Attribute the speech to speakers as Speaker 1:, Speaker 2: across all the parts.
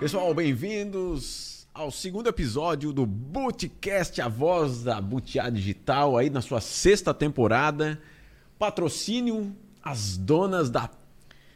Speaker 1: Pessoal, bem-vindos ao segundo episódio do Bootcast, a voz da Butiá Digital, aí na sua sexta temporada. Patrocínio as donas da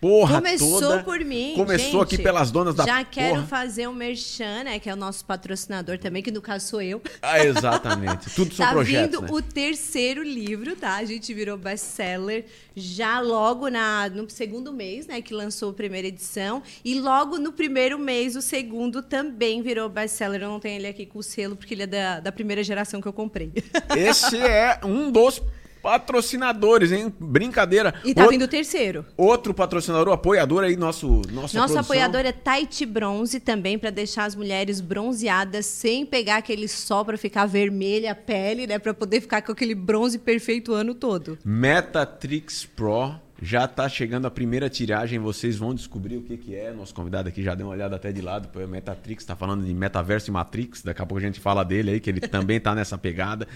Speaker 1: porra
Speaker 2: Começou
Speaker 1: toda.
Speaker 2: por mim.
Speaker 1: Começou
Speaker 2: gente.
Speaker 1: aqui pelas donas da
Speaker 2: Já quero
Speaker 1: porra.
Speaker 2: fazer um merchan, né? Que é o nosso patrocinador também, que no caso sou eu.
Speaker 1: Ah, exatamente. Tudo são
Speaker 2: tá
Speaker 1: projetos,
Speaker 2: vindo
Speaker 1: né?
Speaker 2: o terceiro livro, tá? A gente virou best-seller já logo na, no segundo mês, né? Que lançou a primeira edição. E logo no primeiro mês, o segundo também virou best-seller. Eu não tenho ele aqui com o selo, porque ele é da, da primeira geração que eu comprei.
Speaker 1: Esse é um dos patrocinadores, hein? Brincadeira.
Speaker 2: E tá
Speaker 1: Outro-
Speaker 2: vindo o terceiro.
Speaker 1: Outro patrocinador, apoiador aí, nosso
Speaker 2: Nosso
Speaker 1: produção.
Speaker 2: apoiador é Taiti Bronze também, para deixar as mulheres bronzeadas sem pegar aquele sol para ficar vermelha a pele, né? Para poder ficar com aquele bronze perfeito o ano todo.
Speaker 1: Metatrix Pro. Já tá chegando a primeira tiragem, vocês vão descobrir o que, que é. Nosso convidado aqui já deu uma olhada até de lado. Pô, Metatrix tá falando de metaverso e Matrix. Daqui a pouco a gente fala dele aí, que ele também tá nessa pegada.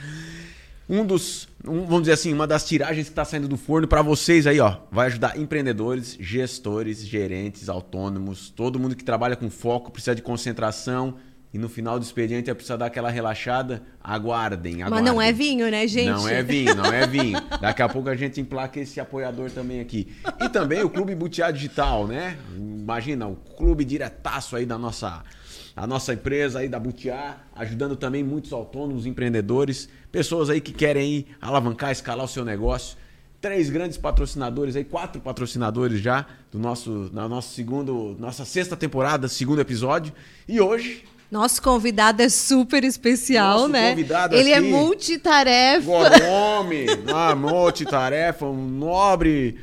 Speaker 1: Um dos, um, vamos dizer assim, uma das tiragens que está saindo do forno para vocês aí, ó, vai ajudar empreendedores, gestores, gerentes, autônomos, todo mundo que trabalha com foco, precisa de concentração e no final do expediente vai precisar dar aquela relaxada. Aguardem, aguardem.
Speaker 2: Mas não é vinho, né, gente?
Speaker 1: Não é vinho, não é vinho. Daqui a pouco a gente emplaca esse apoiador também aqui. E também o Clube Butiá Digital, né? Imagina, o clube diretaço aí da nossa, a nossa empresa aí da Butiá, ajudando também muitos autônomos, empreendedores, pessoas aí que querem alavancar, escalar o seu negócio. Três grandes patrocinadores aí, quatro patrocinadores já do nosso, na nosso segundo, nossa sexta temporada, segundo episódio. E hoje
Speaker 2: Nosso convidado é super especial,
Speaker 1: Nosso
Speaker 2: né?
Speaker 1: convidado
Speaker 2: Ele é
Speaker 1: aqui-
Speaker 2: multitarefa.
Speaker 1: Nome, multitarefa, um nobre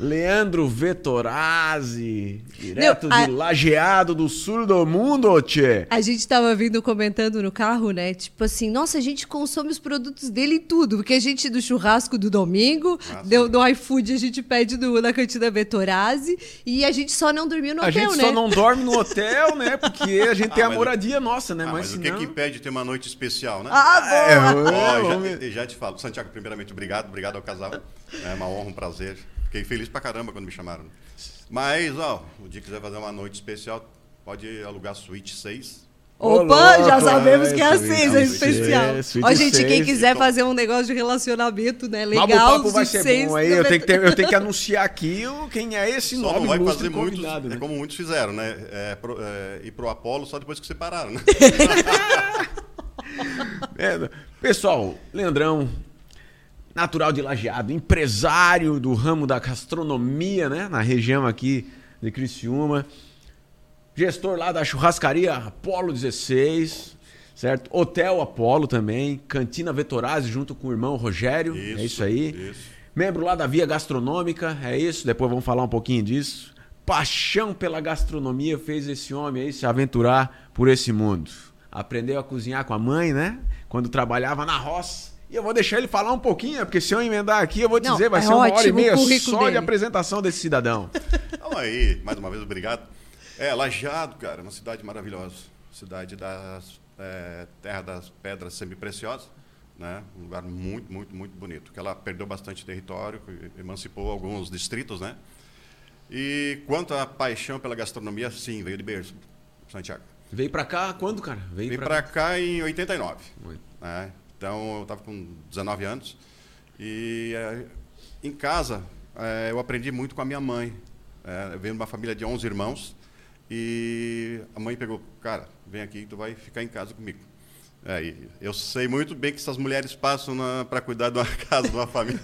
Speaker 1: Leandro Vettorazzi, direto
Speaker 2: Não, a-
Speaker 1: de Lajeado do sul do mundo, tchê.
Speaker 2: A gente tava vindo comentando no carro, né? Tipo assim, nossa, a gente consome os produtos dele em tudo. Porque a gente, do churrasco do domingo,
Speaker 1: Ah,
Speaker 2: do, do iFood, a gente pede do, na cantina Betorazzi. E a gente só não dormiu no
Speaker 1: A
Speaker 2: hotel,
Speaker 1: gente
Speaker 2: né?
Speaker 1: só não dorme no hotel, né? Porque a gente tem
Speaker 3: Ah,
Speaker 1: a
Speaker 3: mas-
Speaker 1: moradia nossa, né?
Speaker 3: Ah,
Speaker 1: mas
Speaker 3: mas o
Speaker 1: senão...
Speaker 3: que que impede de ter uma noite especial, né?
Speaker 2: Ah,
Speaker 1: É,
Speaker 2: boa!
Speaker 1: é,
Speaker 3: Ó,
Speaker 1: vamos
Speaker 3: já, já te falo. Santiago, primeiramente, obrigado. Obrigado ao casal. É uma honra, um prazer. Fiquei feliz pra caramba quando me chamaram. Mas, ó, o dia que quiser fazer uma noite especial, pode alugar suíte 6.
Speaker 2: Opa,
Speaker 1: Ô,
Speaker 2: já sabemos
Speaker 1: é,
Speaker 2: que é a
Speaker 1: suíte
Speaker 2: seis, é
Speaker 1: seis,
Speaker 2: especial. Ó, gente, quem
Speaker 1: seis.
Speaker 2: quiser
Speaker 3: Então-
Speaker 2: fazer um negócio de relacionamento, né?
Speaker 1: Mas o
Speaker 2: Legal,
Speaker 1: papo vai ser
Speaker 2: seis
Speaker 1: bom aí. Eu tenho, que ter- eu tenho que anunciar aqui o- quem é esse
Speaker 3: Só
Speaker 1: nobre
Speaker 3: não vai fazer muitos,
Speaker 1: convidado, né?
Speaker 3: é como muitos fizeram, né? É, pro, é, ir pro Apolo só depois que separaram, né?
Speaker 1: É, pessoal, Leandrão, natural de Lajeado, empresário do ramo da gastronomia, né? Na região aqui de Criciúma. Gestor lá da churrascaria Apolo 16, certo? Hotel Apolo também, Cantina Vetorazzi junto com o irmão Rogério, é isso aí.
Speaker 3: Isso.
Speaker 1: Membro lá da Via Gastronômica, é isso, depois vamos falar um pouquinho disso. Paixão pela gastronomia fez esse homem aí se aventurar por esse mundo. Aprendeu a cozinhar com a mãe, né? Quando trabalhava na roça. E eu vou deixar ele falar um pouquinho, porque se eu emendar aqui, eu vou
Speaker 2: Não,
Speaker 1: dizer, vai
Speaker 2: é
Speaker 1: ser uma hora e meia só de
Speaker 2: dele.
Speaker 1: apresentação desse cidadão.
Speaker 3: Então aí, mais uma vez, obrigado. É, Lajeado, cara, uma cidade maravilhosa. Cidade das é, terra das pedras semi-preciosas, né? Um lugar muito, muito, muito bonito. Que ela perdeu bastante território, emancipou alguns distritos, né? E quanto à paixão pela gastronomia, sim, veio de berço, Santiago.
Speaker 1: Veio pra cá quando, cara? Veio
Speaker 3: Vim
Speaker 1: pra,
Speaker 3: pra cá em 89.
Speaker 1: Muito.
Speaker 3: né? Então eu estava com 19 anos. E eh, em casa eh, eu aprendi muito com a minha mãe. Eh, eu venho de uma família de 11 irmãos. E a mãe pegou, cara, vem aqui, tu vai ficar em casa comigo. É, eu sei muito bem que essas mulheres passam para cuidar de uma casa, de uma família.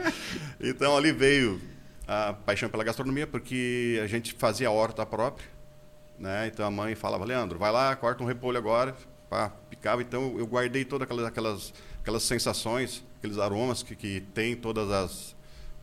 Speaker 3: então ali veio a paixão pela gastronomia, porque a gente fazia horta própria. Né? Então a mãe falava, Leandro, vai lá, corta um repolho agora, pá, picava. Então eu guardei todas aquelas, aquelas, aquelas sensações, aqueles aromas que, que tem todas as,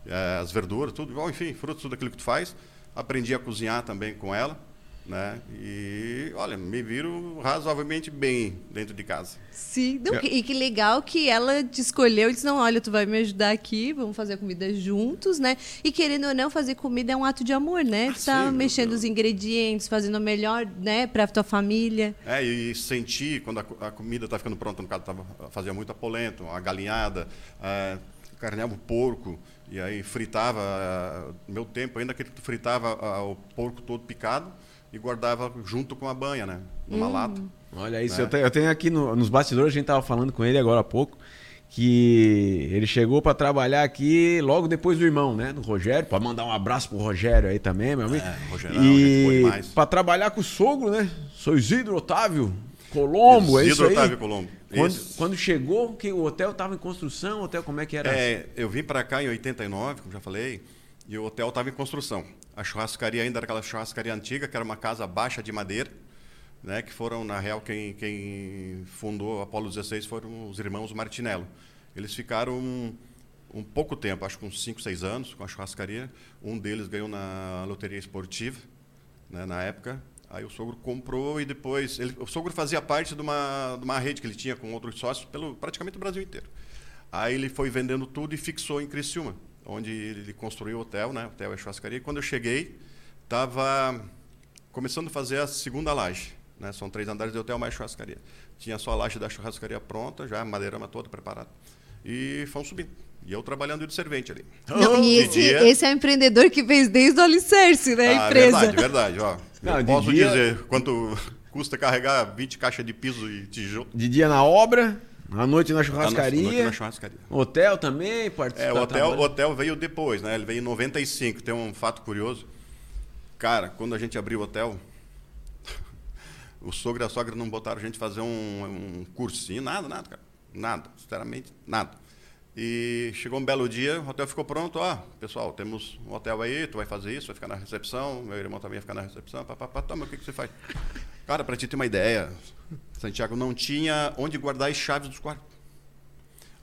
Speaker 3: eh, as verduras, tudo, enfim, frutos, tudo aquilo que tu faz. Aprendi a cozinhar também com ela, né? E olha, me viro razoavelmente bem dentro de casa.
Speaker 2: Sim, não,
Speaker 1: É.
Speaker 2: e que legal que ela te escolheu e disse: não, olha, tu vai me ajudar aqui, vamos fazer a comida juntos, né? E querendo ou não, fazer comida é um ato de amor, né? Tu tá
Speaker 3: sim,
Speaker 2: mexendo os ingredientes, fazendo o melhor, né, pra tua família.
Speaker 3: É, e senti quando a, a comida tá ficando pronta, no caso tava, fazia muita polenta, uma galinhada, é, carneava o porco, e aí fritava, é, meu tempo ainda que tu fritava ah, o porco todo picado, e guardava junto com a banha, né? Numa lata.
Speaker 1: Olha isso,
Speaker 3: Né?
Speaker 1: eu, tenho, eu tenho aqui no- nos bastidores, a gente tava falando com ele agora há pouco, que ele chegou para trabalhar aqui logo depois do irmão, né? Do Rogério, para mandar um abraço pro Rogério aí também, meu amigo.
Speaker 3: É, gente boa
Speaker 1: e
Speaker 3: demais.
Speaker 1: para trabalhar com o sogro, né? Sou Isidro Otávio Colombo, é isso
Speaker 3: Isidro
Speaker 1: aí.
Speaker 3: Otávio Colombo.
Speaker 1: Quando, quando chegou, que o hotel tava em construção, o hotel como é que era?
Speaker 3: É, eu vim para cá em 89, como já falei, e o hotel estava em construção. A churrascaria ainda era aquela churrascaria antiga, que era uma casa baixa de madeira, né, que foram, na real, quem, quem fundou Apolo 16 foram os irmãos Martinello. Eles ficaram um, um pouco tempo, acho que uns 5, 6 anos, com a churrascaria. Um deles ganhou na loteria esportiva, né, na época. Aí o sogro comprou e depois... Ele, o sogro fazia parte de uma, de uma rede que ele tinha com outros sócios pelo praticamente o Brasil inteiro. Aí ele foi vendendo tudo e fixou em Criciúma, onde ele construiu o hotel, né? Hotel e churrascaria. E quando eu cheguei, estava começando a fazer a segunda laje. Né? São três andares de hotel mais churrascaria. Tinha só a laje da churrascaria pronta, já a madeirama toda preparada. E fomos subindo. E eu trabalhando de servente ali.
Speaker 2: Não, e
Speaker 3: de
Speaker 2: esse,
Speaker 3: dia-
Speaker 2: esse é o empreendedor que fez desde o alicerce, né? A
Speaker 3: Ah,
Speaker 2: empresa.
Speaker 3: verdade, verdade. Ó,
Speaker 1: Não,
Speaker 3: posso
Speaker 1: dia-
Speaker 3: dizer quanto custa carregar 20 caixas de piso e tijolo.
Speaker 1: De dia na obra, à noite na churrascaria.
Speaker 3: noite na churrascaria.
Speaker 1: Hotel também, participa
Speaker 3: É, o hotel, o hotel veio depois, né? Ele veio em 95. Tem um fato curioso. Cara, quando a gente abriu o hotel, o sogro e a sogra não botaram a gente fazer um, um cursinho, nada, nada, cara. Nada, sinceramente, nada. E chegou um belo dia, o hotel ficou pronto, ó, pessoal, temos um hotel aí, tu vai fazer isso, vai ficar na recepção, meu irmão também vai ficar na recepção, papapá, toma, o que, que você faz? Cara, para te ter uma ideia, Santiago não tinha onde guardar as chaves dos quartos.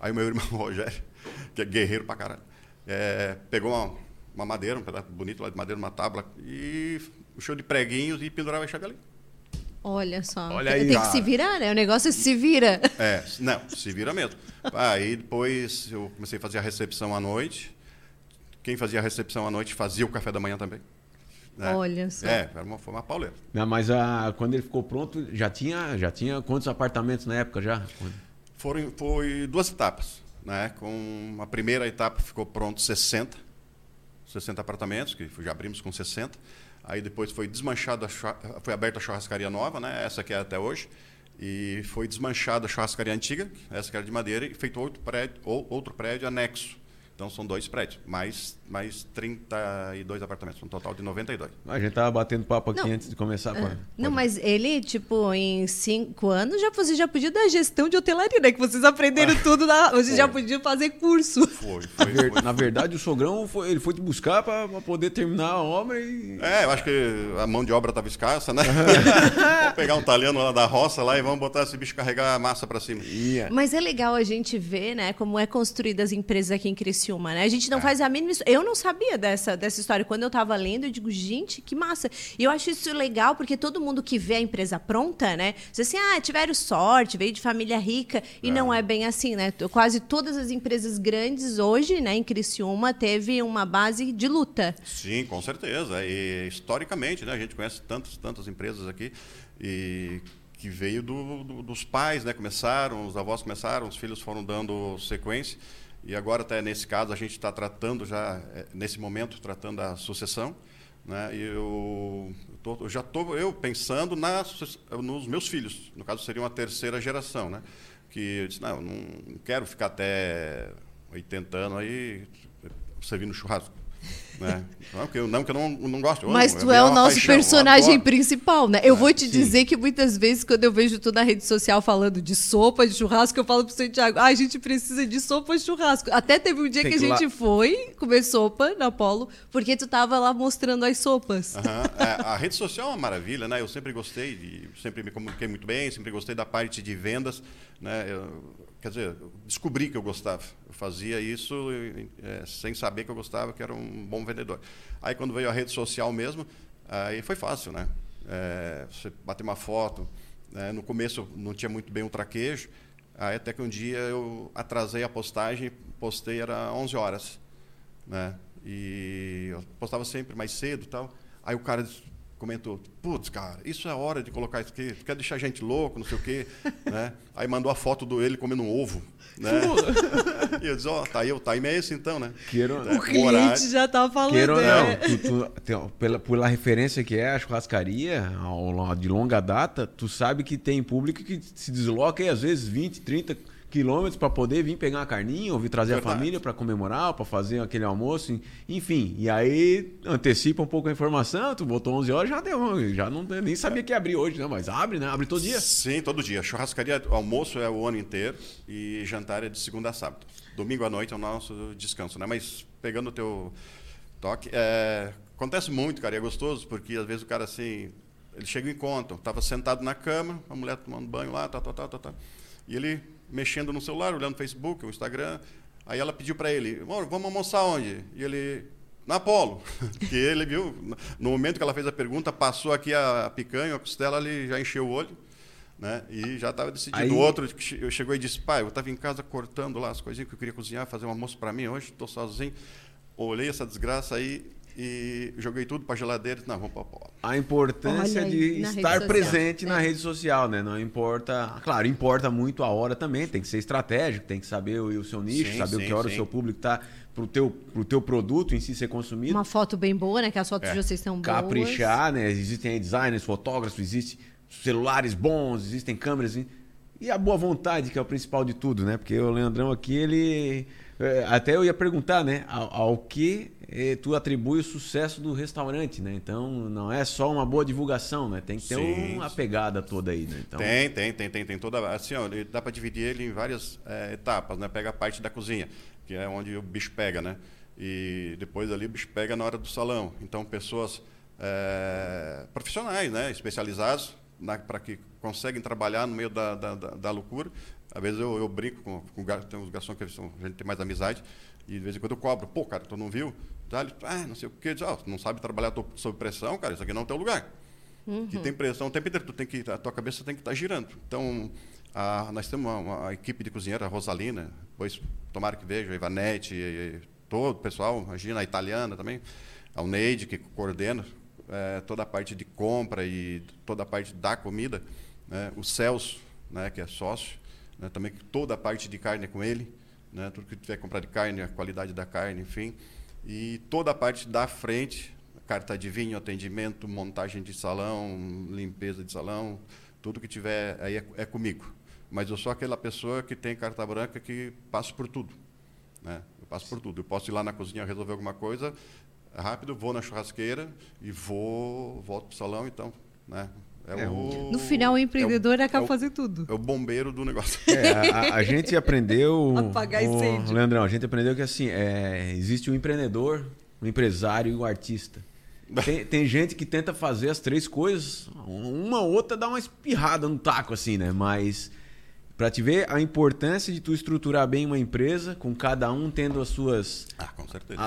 Speaker 3: Aí o meu irmão Rogério, que é guerreiro pra caralho, é, pegou uma, uma madeira, um pedaço bonito lá de madeira, uma tábua, e encheu de preguinhos e pendurava a chave ali.
Speaker 2: Olha só.
Speaker 1: Olha
Speaker 2: tem
Speaker 1: aí,
Speaker 2: tem que
Speaker 3: cara.
Speaker 2: se virar, né? O negócio é se vira.
Speaker 3: É, não, se vira mesmo. Aí depois eu comecei a fazer a recepção à noite. Quem fazia a recepção à noite fazia o café da manhã também. Né?
Speaker 2: Olha só.
Speaker 3: É, era uma, foi uma pauleira.
Speaker 1: Não, mas a, quando ele ficou pronto, já tinha, já tinha quantos apartamentos na época já?
Speaker 3: Foram, foi duas etapas. Né? Com a primeira etapa ficou pronto 60, 60 apartamentos, que já abrimos com 60. Aí depois foi desmanchada, foi aberta a churrascaria nova, né? essa que é até hoje. E foi desmanchada a churrascaria antiga, essa que era de madeira, e feito outro prédio, ou, outro prédio anexo. Então são dois prédios, mais, mais 32 apartamentos, um total de 92.
Speaker 1: A gente tava batendo papo aqui
Speaker 2: Não.
Speaker 1: antes de começar. com a-
Speaker 2: Não, mas ele, tipo, em cinco anos, já, você já podia dar gestão de hotelaria, né? Que vocês aprenderam tudo, na, vocês já podiam fazer curso.
Speaker 3: Foi,
Speaker 1: Na,
Speaker 3: foi, foi.
Speaker 1: na verdade, o sogrão foi, ele foi te buscar para poder terminar a obra e.
Speaker 3: É, eu acho que a mão de obra estava escassa, né? vamos pegar um italiano lá da roça lá e vamos botar esse bicho carregar a massa para cima.
Speaker 1: Ia.
Speaker 2: Mas é legal a gente ver, né, como é construída as empresas aqui em Criciúma, né? A gente não
Speaker 3: É.
Speaker 2: faz a mínima... Eu não sabia dessa, dessa história. Quando eu estava lendo, eu digo, gente, que massa. E eu acho isso legal, porque todo mundo que vê a empresa pronta, né? Diz assim, ah, tiveram sorte, veio de família rica. E não é bem assim, né? Quase todas as empresas grandes hoje, né, em Criciúma, teve uma base de luta.
Speaker 3: Sim, com certeza. E historicamente, né, a gente conhece tantas, tantas empresas aqui e que veio do, do- dos pais, né? Começaram, os avós começaram, os filhos foram dando sequência. E agora, até nesse caso, a gente está tratando já, eh, nesse momento, tratando a sucessão. Né? E eu, tô- eu já estou eu pensando na, nos meus filhos. No caso, seria uma terceira geração. Né? Que eu disse, não, não quero ficar até 80 anos aí servindo churrasco. Né? Não, que eu não, que eu não, não gosto. eu
Speaker 2: Mas
Speaker 3: amo,
Speaker 2: tu
Speaker 3: é
Speaker 2: é o nosso
Speaker 3: paixão,
Speaker 2: personagem principal, né? Eu vou te
Speaker 1: sim.
Speaker 2: dizer que muitas vezes, quando eu vejo tu na rede social falando de sopa, de churrasco, eu falo pro Santiago, ah, a gente precisa de sopa de churrasco. Até teve um dia
Speaker 1: Tem
Speaker 2: que a
Speaker 1: que lá-
Speaker 2: gente foi comer sopa na Polo, porque tu tava lá mostrando as sopas.
Speaker 3: Aham. É, a rede social é uma maravilha, né? Eu sempre gostei, de, sempre me comuniquei muito bem, sempre gostei da parte de vendas, né? Eu- quer dizer, descobri que eu gostava. Eu fazia isso eh, sem saber que eu gostava, que era um bom vendedor. Aí quando veio a rede social mesmo, aí foi fácil, né? Eh, você bater uma foto. né? No começo não tinha muito bem o traquejo. Aí até que um dia eu atrasei a postagem, postei era 11 horas né? E eu postava sempre mais cedo tal. Aí o cara disse- comentou, putz, cara, isso é hora de colocar isso aqui, tu quer deixar a gente louco, não sei o quê, né? Aí mandou a foto do ele comendo um ovo, né? E eu disse, ó, tá aí, o time é esse então, né?
Speaker 1: Queiro,
Speaker 3: É,
Speaker 2: O cliente
Speaker 3: horário.
Speaker 2: já tá falando.
Speaker 1: Queira ou
Speaker 2: né?
Speaker 1: não, tu- tu- tem- pela, pela referência que é a churrascaria, ao de longa data, tu sabe que tem público que se desloca aí, às vezes 20, 30 quilômetros para poder vir pegar uma carninha, ou vir trazer
Speaker 3: Verdade.
Speaker 1: a família para comemorar, para fazer aquele almoço, enfim. E aí antecipa um pouco a informação, tu botou 11 horas, já deu, já não nem sabia que ia abrir hoje, né? Mas abre, né? Abre todo dia.
Speaker 3: Sim, todo dia. Churrascaria, almoço é o ano inteiro e jantar é de segunda a sábado. Domingo à noite é o nosso descanso, né? Mas pegando o teu toque, é, acontece muito, cara, e é gostoso, porque às vezes o cara assim, ele chega em conta, tava sentado na cama, a mulher tomando banho lá, tá, tá, tá, tá, tá, e ele mexendo no celular, olhando no Facebook, o Instagram, aí ela pediu para ele, "Amor, vamos almoçar onde? E ele, na Apolo, que ele viu, no momento que ela fez a pergunta, passou aqui a picanha, a costela, ele já encheu o olho, né? E já estava decidido.
Speaker 1: Aí-
Speaker 3: O outro chegou e disse: pai, eu estava em casa cortando lá as coisinhas que eu queria cozinhar, fazer um almoço para mim hoje, estou sozinho. Olhei essa desgraça aí e joguei tudo para a geladeira e vamos para Apolo.
Speaker 1: A importância
Speaker 2: aí,
Speaker 1: de
Speaker 2: na
Speaker 1: estar
Speaker 2: social.
Speaker 1: presente na
Speaker 2: É.
Speaker 1: rede social, né? Não importa. Claro, importa muito a hora também, tem que ser estratégico, tem que saber o, o seu nicho,
Speaker 3: Sim,
Speaker 1: saber o
Speaker 3: sim,
Speaker 1: que hora
Speaker 3: sim.
Speaker 1: o seu público tá pro teu, pro teu produto em si ser consumido.
Speaker 2: Uma foto bem boa, né? Que as fotos
Speaker 3: É.
Speaker 2: de vocês estão boas.
Speaker 1: Caprichar, né? Existem designers, fotógrafos, existem celulares bons, existem câmeras. e- E a boa vontade, que é o principal de tudo, né? Porque o Leandrão aqui, ele. é, Até eu ia perguntar, né? Ao, ao que tu atribui o sucesso do restaurante, né? Então, não é só uma boa divulgação, né? Tem que ter
Speaker 3: Sim,
Speaker 1: uma
Speaker 3: sim.
Speaker 1: pegada toda aí, né? Então,
Speaker 3: Tem, tem, tem, tem, tem toda. Assim, ó, dá para dividir ele em várias eh, etapas, né? Pega a parte da cozinha, que é onde o bicho pega, né? E depois ali o bicho pega na hora do salão. Então, pessoas eh, profissionais, né? Especializados, para que conseguem trabalhar no meio da, da, da- da loucura. Às vezes eu, eu brinco com, com tem uns garçons que são, a gente tem mais amizade, e de vez em quando eu cobro. Pô, cara, tu não viu? Tá, ele, ah, não sei o quê. Diz, "Ah, tu não sabe trabalhar sob pressão, cara, isso aqui não é o teu lugar que tem pressão o tempo inteiro, tu tem que, a tua cabeça tem que estar girando. Então, a- nós temos uma, uma equipe de cozinheira, a Rosalina, depois tomara que veja, a Ivanete, e- e todo o pessoal, a Gina, a italiana também, a Neide, que coordena eh, toda a parte de compra e toda a parte da comida, né? o Celso, né, que é sócio, né, também que toda a parte de carne é com ele, né, tudo que tiver que comprar de carne, a qualidade da carne, enfim, e toda a parte da frente, carta de vinho, atendimento, montagem de salão, limpeza de salão, tudo que tiver aí é, é comigo. Mas eu sou aquela pessoa que tem carta branca que passo por tudo. Né? Eu passo por tudo. Eu posso ir lá na cozinha resolver alguma coisa rápido, vou na churrasqueira e vou, volto para o salão, então, né? É
Speaker 1: É,
Speaker 3: o,
Speaker 2: No final, o empreendedor
Speaker 3: é o-
Speaker 2: acaba
Speaker 3: é o-
Speaker 2: fazendo tudo.
Speaker 3: É o bombeiro do negócio.
Speaker 1: É, a, a gente aprendeu.
Speaker 2: Apagar
Speaker 1: o-
Speaker 2: incêndio.
Speaker 1: Leandrão, a gente aprendeu que assim, é, existe o empreendedor, o empresário e o artista. Tem, tem gente que tenta fazer as três coisas, uma ou outra dá uma espirrada no taco, assim, né? Mas pra te ver a importância de tu estruturar bem uma empresa, com cada um tendo as suas
Speaker 3: Ah,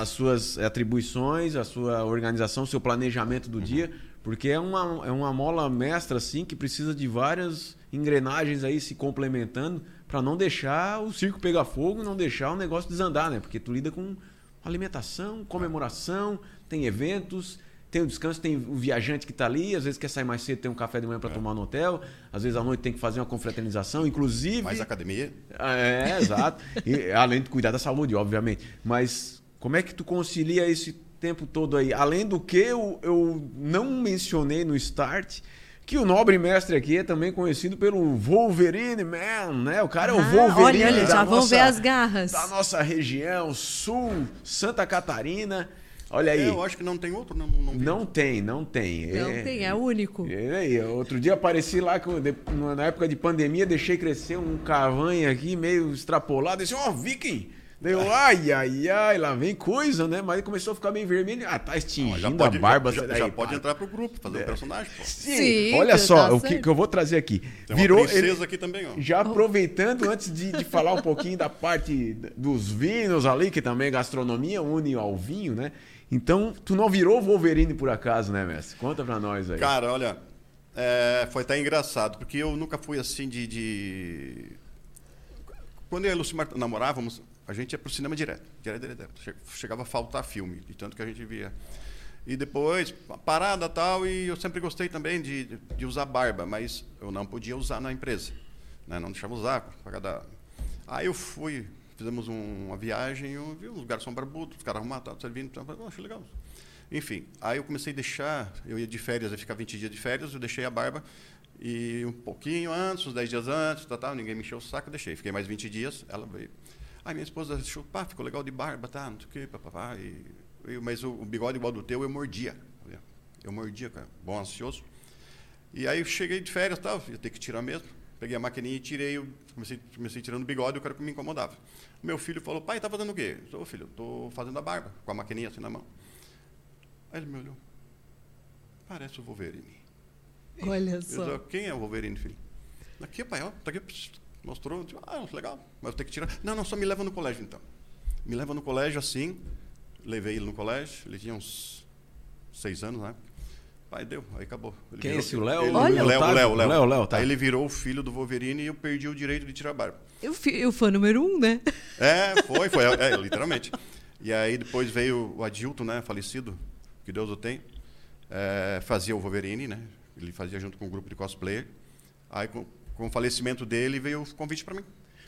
Speaker 1: as suas atribuições, a sua organização, o seu planejamento
Speaker 3: Uhum.
Speaker 1: do dia, porque é uma, é uma mola mestra assim que precisa de várias engrenagens aí se complementando para não deixar o circo pegar fogo, não deixar o negócio desandar, né? Porque tu lida com alimentação, comemoração, tem eventos, tem o descanso, tem o viajante que está ali, às vezes quer sair mais cedo, tem um café de manhã
Speaker 3: É.
Speaker 1: para tomar no hotel, às vezes à noite tem que fazer uma confraternização, inclusive
Speaker 3: Mais academia.
Speaker 1: é, exato. E, além de cuidar da saúde, obviamente. Mas como é que tu concilia esse tempo todo aí? Além do que eu, eu não mencionei no start, que o nobre mestre aqui é também conhecido pelo Wolverine Man, né? O cara é o
Speaker 2: Ah,
Speaker 1: Wolverine.
Speaker 2: olha, olha,
Speaker 1: da
Speaker 2: já vão
Speaker 1: nossa-
Speaker 2: ver as garras.
Speaker 1: Da nossa região, sul, Santa Catarina. Olha aí.
Speaker 3: É, eu acho que não tem outro, não, não.
Speaker 1: Não tem, não tem.
Speaker 2: Não
Speaker 1: É-
Speaker 2: tem, é único.
Speaker 1: é, aí, outro dia apareci lá com- de- na época de pandemia, deixei crescer um cavanha aqui meio extrapolado. Disse, ó, viking! Deu, ai, ai, ai, lá vem coisa, né? Mas começou a ficar bem vermelho. Ah, tá
Speaker 3: Não,
Speaker 1: extingindo
Speaker 3: já
Speaker 1: a
Speaker 3: pode,
Speaker 1: barba.
Speaker 3: já, já, já pode
Speaker 1: para.
Speaker 3: entrar pro grupo, fazer o personagem. Pô.
Speaker 1: Sim,
Speaker 2: Sim,
Speaker 1: olha
Speaker 2: tá
Speaker 1: só, o que, que eu vou trazer aqui.
Speaker 3: Tem uma
Speaker 1: Virou, ele-
Speaker 3: aqui também, ó.
Speaker 1: já aproveitando, antes de, de falar um pouquinho da parte dos vinhos ali, que também é gastronomia une ao vinho, né? Então, tu não virou Wolverine por acaso, né, mestre? Conta pra nós aí.
Speaker 3: Cara, olha, é, foi até engraçado, porque eu nunca fui assim de. de... Quando eu e a Lucimar namorávamos, a gente ia pro cinema direto. Direto, direto, direto. Che- Chegava a faltar filme, de tanto que a gente via. E depois, parada tal, e eu sempre gostei também de, de usar barba, mas eu não podia usar na empresa. Né? Não deixava usar. por Aí eu fui fizemos um, uma viagem, eu vi uns garçom barbudos, os caras arrumados, tá, servindo, eu achei legal. Enfim, aí eu comecei a deixar, eu ia de férias, ia ficar 20 dias de férias, eu deixei a barba e um pouquinho antes, uns 10 dias antes, tá, ninguém me encheu o saco, deixei. Fiquei mais 20 dias, ela veio. Aí minha esposa achou, pá, ficou legal de barba, tá, não sei o quê, papapá. E, e, mas o, o, bigode igual do teu eu mordia. Eu mordia, cara, bom ansioso. E aí eu cheguei de férias, tal, ia ter que tirar mesmo. Peguei a maquininha e tirei, comecei, comecei tirando o bigode, o cara que me incomodava. Meu filho falou, pai, tá fazendo o quê? Eu falei, filho, tô fazendo a barba, com a maquininha assim na mão. Aí ele me olhou. Parece o Wolverine.
Speaker 2: Olha só.
Speaker 3: Eu, Quem é o Wolverine, filho? Aqui, pai, ó, tá aqui. Mostrou. Disse, ah, legal. Mas eu tenho que tirar. Não, não, só me leva no colégio, então. Me leva no colégio assim. Levei ele no colégio. Ele tinha uns seis anos, né? Pai, deu. Aí acabou.
Speaker 1: Ele Quem é virou, é esse? O Léo?
Speaker 2: Olha,
Speaker 3: o Léo, o Léo, Léo.
Speaker 1: Léo, Léo tá.
Speaker 3: Aí ele virou o filho do Wolverine e eu perdi o direito de tirar a barba.
Speaker 2: Eu, eu fã número um, né?
Speaker 3: É, foi, foi. É, literalmente. E aí depois veio o Adilton, né? Falecido, que Deus o tem. É, fazia o Wolverine, né? Ele fazia junto com um grupo de cosplayer. Aí, com, o falecimento dele, veio o convite para mim.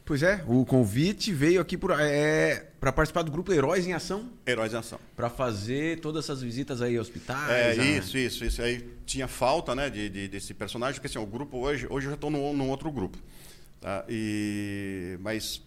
Speaker 1: Pois é, o convite veio aqui para é, participar do grupo Heróis em Ação.
Speaker 3: Heróis em Ação.
Speaker 1: Para fazer todas essas visitas aí a hospitais.
Speaker 3: É, a... isso, isso, isso. Aí tinha falta né, de, de desse personagem, porque assim, o grupo hoje, hoje eu já estou num, num outro grupo. Tá? E, mas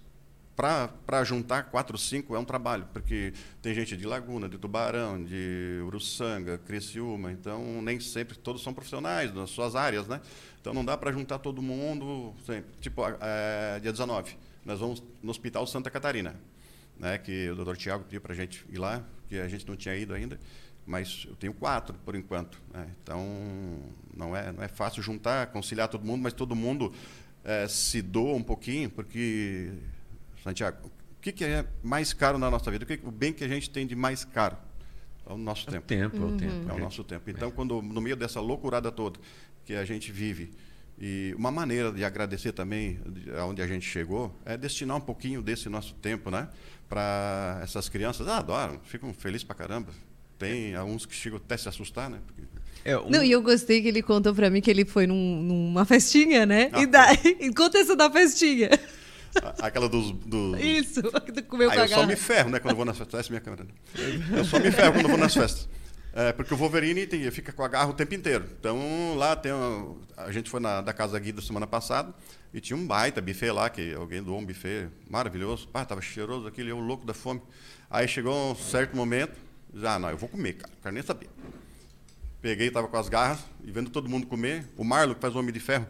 Speaker 3: para juntar quatro, cinco é um trabalho, porque tem gente de Laguna, de Tubarão, de Uruçanga, Criciúma, então nem sempre todos são profissionais nas suas áreas, né? Então não dá para juntar todo mundo sempre. Tipo, é, dia 19, nós vamos no Hospital Santa Catarina, né? Que o doutor Tiago pediu para a gente ir lá, que a gente não tinha ido ainda, mas eu tenho quatro por enquanto. Né? Então não é, não é fácil juntar, conciliar todo mundo, mas todo mundo é, se doa um pouquinho, porque Santiago, o que, que é mais caro na nossa vida? O, que, o bem que a gente tem de mais caro? É o nosso
Speaker 1: é
Speaker 3: tempo.
Speaker 1: O tempo, uhum. é o tempo.
Speaker 3: É o nosso tempo. Então, quando no meio dessa loucurada toda que a gente vive, e uma maneira de agradecer também aonde a gente chegou é destinar um pouquinho desse nosso tempo, né? Para essas crianças. Ah, adoram, ficam felizes pra caramba. Tem alguns que chegam até a se assustar, né? Porque...
Speaker 2: É, um... Não, e eu gostei que ele contou para mim que ele foi num, numa festinha, né? Ah, e daí, conta essa da festinha.
Speaker 3: Aquela dos. dos...
Speaker 2: Isso, do comeu
Speaker 3: Aí eu só me ferro, né? Quando eu vou nas festas. Essa é minha câmera. Né? Eu só me ferro quando eu vou nas festas. É, porque o Wolverine tem, fica com a garra o tempo inteiro. Então, lá tem. Uma, a gente foi na, da Casa Guida semana passada e tinha um baita buffet lá, que alguém doou um buffet maravilhoso. Pá, tava cheiroso aquele, eu louco da fome. Aí chegou um certo momento, já, ah, não, eu vou comer, cara, quero nem saber. Peguei, tava com as garras e vendo todo mundo comer. O Marlon, que faz o Homem de Ferro,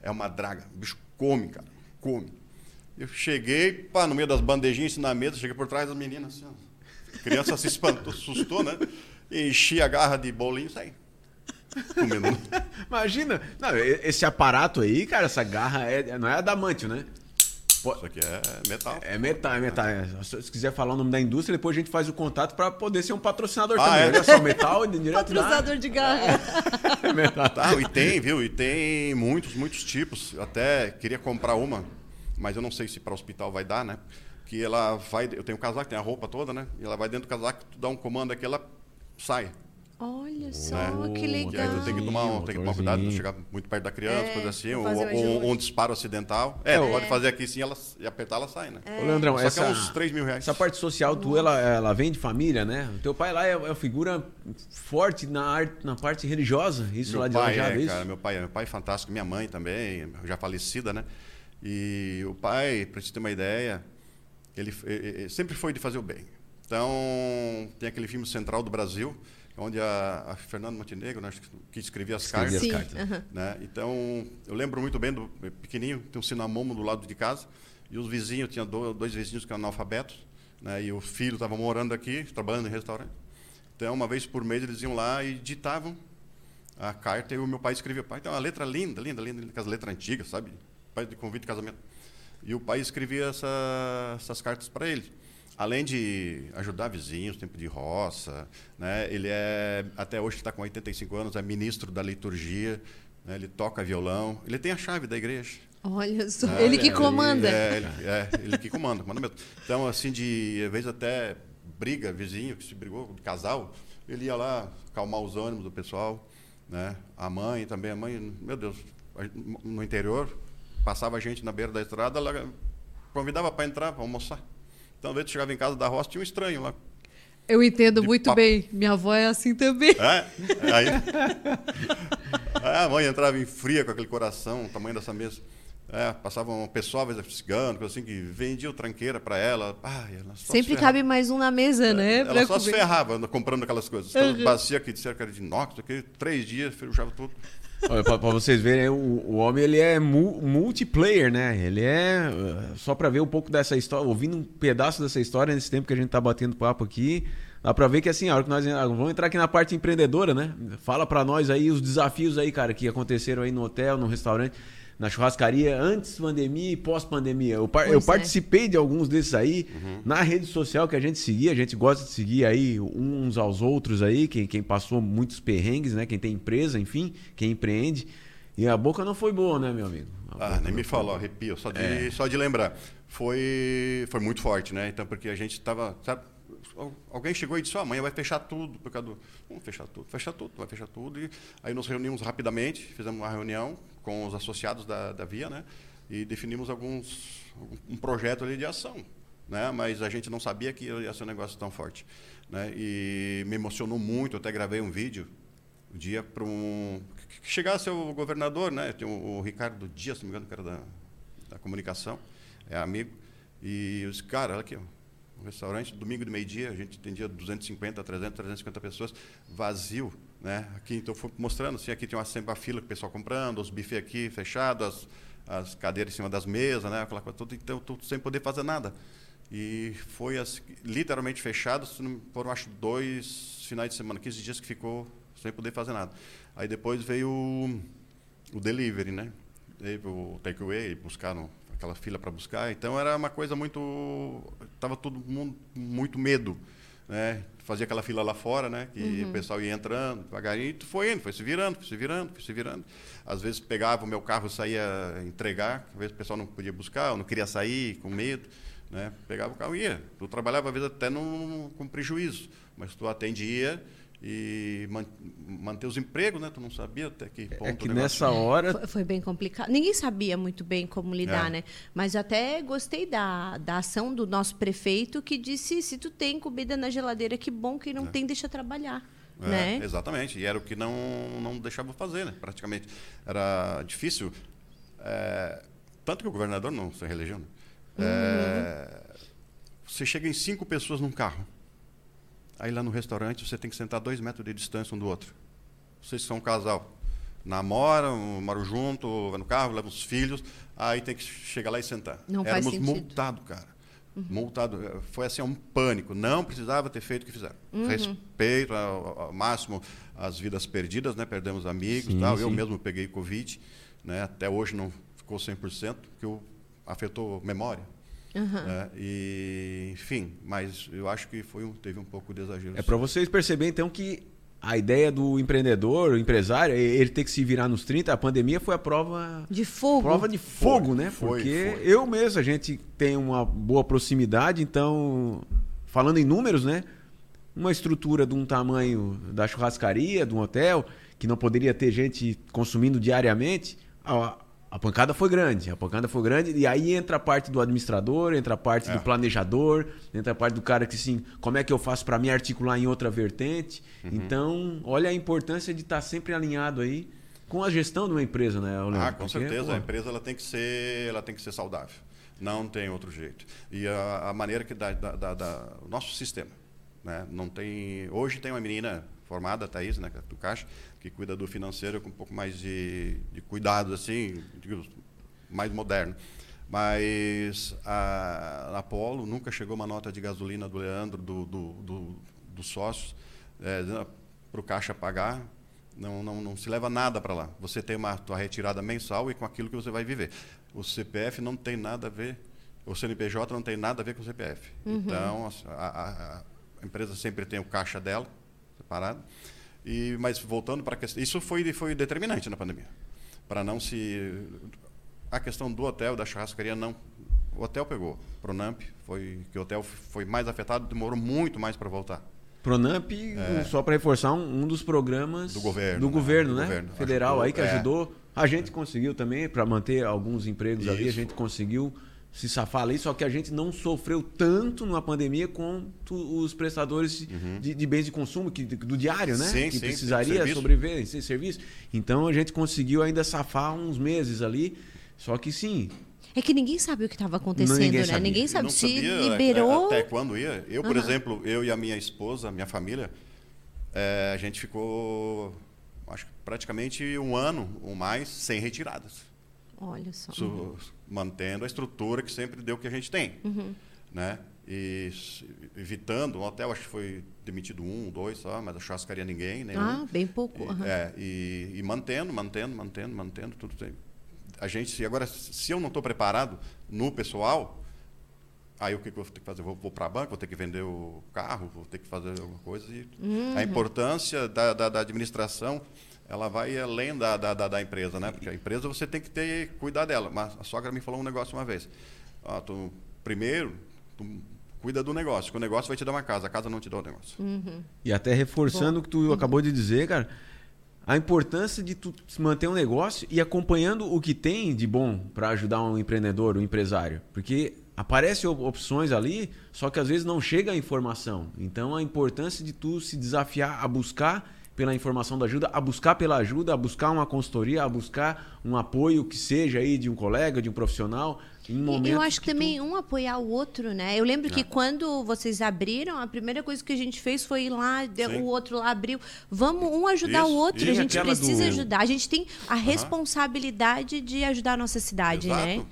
Speaker 3: é uma draga. O bicho come, cara, come. Eu cheguei, pá, no meio das bandejinhas assim, na mesa, cheguei por trás das meninas, assim, ó. A criança se espantou, assustou, né? Enchi a garra de bolinho e saí.
Speaker 1: Comendo. Imagina, não, esse aparato aí, cara, essa garra é, não é adamantio, né?
Speaker 3: Pô, Isso aqui é metal.
Speaker 1: É metal, é metal. É. Se quiser falar o nome da indústria, depois a gente faz o contato para poder ser um patrocinador
Speaker 3: ah,
Speaker 1: também.
Speaker 3: É?
Speaker 1: Olha só, metal direto
Speaker 2: Patrocinador de garra.
Speaker 3: É. metal. Tá, e tem, viu? E tem muitos, muitos tipos. Eu até queria comprar uma mas eu não sei se para o hospital vai dar, né? Que ela vai, eu tenho o casaco, tem a roupa toda, né? E ela vai dentro do casaco, tu dá um comando aqui, ela sai.
Speaker 2: Olha só, né? que legal. E
Speaker 3: aí tu tem que tomar, tem que tomar cuidado, não chegar muito perto da criança, é, coisa assim, ou, ou um disparo acidental. É, é. pode fazer aqui sim ela, e apertar, ela sai, né?
Speaker 1: É. Ô, Leandrão,
Speaker 3: Só
Speaker 1: essa,
Speaker 3: que é uns 3 mil reais.
Speaker 1: Essa parte social tu ela, ela vem de família, né? O teu pai lá é, é figura forte na, arte, na parte religiosa, isso
Speaker 3: meu
Speaker 1: lá de
Speaker 3: pai
Speaker 1: já
Speaker 3: é, cara, meu pai, meu pai é fantástico, minha mãe também, já falecida, né? E o pai, para você ter uma ideia, ele, ele, sempre foi de fazer o bem. Então, tem aquele filme Central do Brasil, onde a, a Fernanda Montenegro, né, que escrevia as
Speaker 1: escrevia
Speaker 3: cartas.
Speaker 1: As cartas.
Speaker 3: Né? Então, eu lembro muito bem do pequenininho, tem um cinamomo do lado de casa, e os vizinhos, tinha dois vizinhos que eram analfabetos, né, e o filho estava morando aqui, trabalhando em restaurante. Então, uma vez por mês, eles iam lá e ditavam a carta, e o meu pai escrevia. Pai, tem uma letra linda, linda, linda, aquelas letras antigas, sabe? De convite de casamento. E o pai escrevia essa, essas cartas para ele. Além de ajudar vizinhos, tempo de roça, né? ele é, até hoje está com 85 anos, é ministro da liturgia, né? ele toca violão, ele tem a chave da igreja.
Speaker 2: Olha só, é, ele que comanda.
Speaker 3: É, ele, é, ele que comanda, comanda mesmo. Então, assim, de às vezes até briga, vizinho que se brigou, casal, ele ia lá calmar os ânimos do pessoal, né? A mãe também, a mãe, meu Deus, no interior, passava gente na beira da estrada, ela convidava para entrar, para almoçar. Então, às vezes, chegava em casa da roça, tinha um estranho lá.
Speaker 2: Eu entendo muito papo. bem. Minha avó é assim também. É?
Speaker 3: Aí, a mãe entrava em fria com aquele coração, o tamanho dessa mesa. É, passava um pessoal, às vezes cigano, coisa assim, que vendia o tranqueira para ela. Ai, ela
Speaker 2: Sempre cabe mais um na mesa, é, né?
Speaker 3: Ela só se ferrava comprando aquelas coisas. Então, uhum. bacia aqui, disseram que era de inox, três dias, ferrujava tudo.
Speaker 1: Olha, pra, pra, vocês verem, o, o homem ele é mu multiplayer, né? Ele é. Só para ver um pouco dessa história, ouvindo um pedaço dessa história nesse tempo que a gente tá batendo papo aqui. Dá pra ver que assim, a hora que nós vamos entrar aqui na parte empreendedora, né? Fala para nós aí os desafios aí, cara, que aconteceram aí no hotel, no restaurante na churrascaria antes pandemia e pós-pandemia. Eu, par eu é. participei de alguns desses aí uhum. na rede social que a gente seguia. A gente gosta de seguir aí uns aos outros aí, quem, quem passou muitos perrengues, né? Quem tem empresa, enfim, quem empreende. E a boca não foi boa, né, meu amigo?
Speaker 3: A ah, nem me falou, arrepio, só de, é. só de lembrar. Foi, foi muito forte, né? Então, porque a gente estava. Alguém chegou e disse: oh, amanhã vai fechar tudo. Por causa do... Vamos fechar tudo, fechar tudo, vai fechar tudo. E aí nos reunimos rapidamente, fizemos uma reunião com os associados da, da Via, né? E definimos alguns um projeto ali de ação, né? Mas a gente não sabia que ia ser um negócio tão forte, né? E me emocionou muito. Até gravei um vídeo um dia para um que chegasse o governador, né? Tem o, Ricardo Dias, se não me engano, que era da, da comunicação, é amigo. E os cara, olha aqui, um restaurante, domingo de meio-dia, a gente atendia 250, 300, 350 pessoas, vazio. Né? Aqui, então, fui mostrando, assim, aqui tem uma, sempre a fila que o pessoal comprando, os bufês aqui fechados, as, as cadeiras em cima das mesas, né? aquela coisa toda, então, sem poder fazer nada. E foi assim, literalmente fechado, foram acho dois finais de semana, 15 dias que ficou sem poder fazer nada. Aí depois veio o, o delivery, né? o takeaway, buscaram aquela fila para buscar. Então era uma coisa muito. Estava todo mundo muito medo. Né? Fazia aquela fila lá fora, né? Que uhum. o pessoal ia entrando devagarinho, e foi indo, foi se virando, foi se virando, foi se virando. Às vezes pegava o meu carro e saía entregar, às vezes o pessoal não podia buscar, ou não queria sair com medo. Né? Pegava o carro e ia. Tu trabalhava, às vezes, até num, com prejuízo, mas tu atendia e man, manter os empregos, né? Tu não sabia até que
Speaker 1: ponto. É que nessa hora
Speaker 2: foi, foi, bem complicado. Ninguém sabia muito bem como lidar, é. né? Mas até gostei da, da ação do nosso prefeito que disse: se tu tem comida na geladeira, que bom que não é. tem, deixa trabalhar. É, né?
Speaker 3: Exatamente. E era o que não não deixava fazer, né? Praticamente era difícil. É, tanto que o governador não se reelegeu. Né? Uhum. É, você chega em cinco pessoas num carro Aí lá no restaurante você tem que sentar dois metros de distância um do outro. Vocês são um casal. Namoram, moram junto, vai no carro, levam os filhos, aí tem que chegar lá e sentar.
Speaker 2: Não
Speaker 3: Éramos
Speaker 2: faz
Speaker 3: multados, cara. Uhum. Multado. Foi assim, um pânico. Não precisava ter feito o que fizeram. Uhum. Respeito ao, ao, máximo as vidas perdidas, né? Perdemos amigos sim, tal. Sim. Eu mesmo peguei Covid, né? Até hoje não ficou 100%, porque afetou memória. Uhum. É, e, enfim, mas eu acho que foi um, teve um pouco de exagero.
Speaker 1: É para vocês perceberem, então, que a ideia do empreendedor, o empresário, ele ter que se virar nos 30, a pandemia foi a prova.
Speaker 2: De fogo.
Speaker 1: Prova de fogo, foi, né? Foi, Porque foi. eu mesmo, a gente tem uma boa proximidade, então, falando em números, né? Uma estrutura de um tamanho da churrascaria, de um hotel, que não poderia ter gente consumindo diariamente. A, a pancada foi grande, a pancada foi grande, e aí entra a parte do administrador, entra a parte é. do planejador, entra a parte do cara que assim, como é que eu faço para me articular em outra vertente? Uhum. Então, olha a importância de estar tá sempre alinhado aí com a gestão de uma empresa, né?
Speaker 3: Leandro? Ah, com Porque, certeza, pô... a empresa ela tem que ser, ela tem que ser saudável. Não tem outro jeito. E a, a maneira que dá, dá, dá, o nosso sistema, né? Não tem, hoje tem uma menina formada, a Thaís, né, do Caixa, que cuida do financeiro com um pouco mais de, de cuidado, assim, mais moderno. Mas a, a Apolo nunca chegou uma nota de gasolina do Leandro, do, do, do dos sócios, é, para o caixa pagar. Não, não, não se leva nada para lá. Você tem uma tua retirada mensal e com aquilo que você vai viver. O CPF não tem nada a ver, o CNPJ não tem nada a ver com o CPF. Uhum. Então, a, a, a empresa sempre tem o caixa dela, separado. E, mas voltando para a questão, isso foi, foi determinante na pandemia. Para não se. A questão do hotel, da churrascaria, não. O hotel pegou. Pronamp, foi, que o hotel foi mais afetado, demorou muito mais para voltar.
Speaker 1: Pronamp, é, só para reforçar, um, um, dos programas
Speaker 3: do governo,
Speaker 1: do né? governo, né? Governo. Federal ajudou, aí que é. ajudou. A gente conseguiu também, para manter alguns empregos Isso. ali, a gente conseguiu se safar ali, só que a gente não sofreu tanto numa pandemia quanto os prestadores de, de bens de consumo, que, do diário, né?
Speaker 3: Uhum. Sim,
Speaker 1: que
Speaker 3: sim,
Speaker 1: precisaria sobreviver sem serviço. Então a gente conseguiu ainda safar uns meses ali. Só que sim,
Speaker 2: É que ninguém sabe o que estava acontecendo,
Speaker 1: Ninguém
Speaker 2: né?
Speaker 1: sabia.
Speaker 2: Ninguém sabe
Speaker 3: não
Speaker 2: se
Speaker 3: sabia
Speaker 2: liberou.
Speaker 3: Até quando ia. Eu, por
Speaker 2: Aham.
Speaker 3: exemplo, eu e a minha esposa, minha família, eh, a gente ficou, acho que praticamente um ano ou mais sem retiradas.
Speaker 2: Olha só.
Speaker 3: Su- mantendo a estrutura que sempre deu que a gente tem.
Speaker 2: Uhum.
Speaker 3: Né? E evitando, o hotel acho que foi demitido um, dois só, mas a churrascaria ninguém, nenhum.
Speaker 2: Ah, bem pouco.
Speaker 3: E,
Speaker 2: aham.
Speaker 3: é, e, e mantendo, mantendo, mantendo, mantendo, tudo tem. A gente, se agora, se eu não estou preparado no pessoal, aí o que, que eu vou ter que fazer? Vou, vou para a banca, vou ter que vender o carro, vou ter que fazer alguma coisa. E
Speaker 2: Uhum.
Speaker 3: A importância da, da, da administração, ela vai além da, da, da, da empresa, né? Porque a empresa você tem que ter cuidar dela. Mas a sogra me falou um negócio uma vez. Ah, tu, primeiro, tu cuida do negócio, que o negócio vai te dar uma casa, a casa não te dá o negócio.
Speaker 2: Uhum.
Speaker 1: E até reforçando o que tu acabou de dizer, cara, a importância de tu manter um negócio e acompanhando o que tem de bom para ajudar um empreendedor, um empresário. Porque aparecem op- opções ali, só que às vezes não chega a informação. Então a importância de tu se desafiar a buscar pela informação da ajuda, a buscar pela ajuda, a buscar uma consultoria, a buscar um apoio que seja aí de um colega, de um profissional, em
Speaker 2: E
Speaker 1: momentos
Speaker 2: eu acho que,
Speaker 1: tu-
Speaker 2: também um apoiar o outro, né? Eu lembro
Speaker 3: É.
Speaker 2: que quando vocês abriram, a primeira coisa que a gente fez foi ir lá,
Speaker 3: Sim.
Speaker 2: o outro lá abriu. Vamos um ajudar
Speaker 3: Isso,
Speaker 2: o outro,
Speaker 1: e
Speaker 2: a gente precisa
Speaker 1: do-
Speaker 2: ajudar. A gente tem a responsabilidade de ajudar a nossa cidade, né?
Speaker 3: Exato.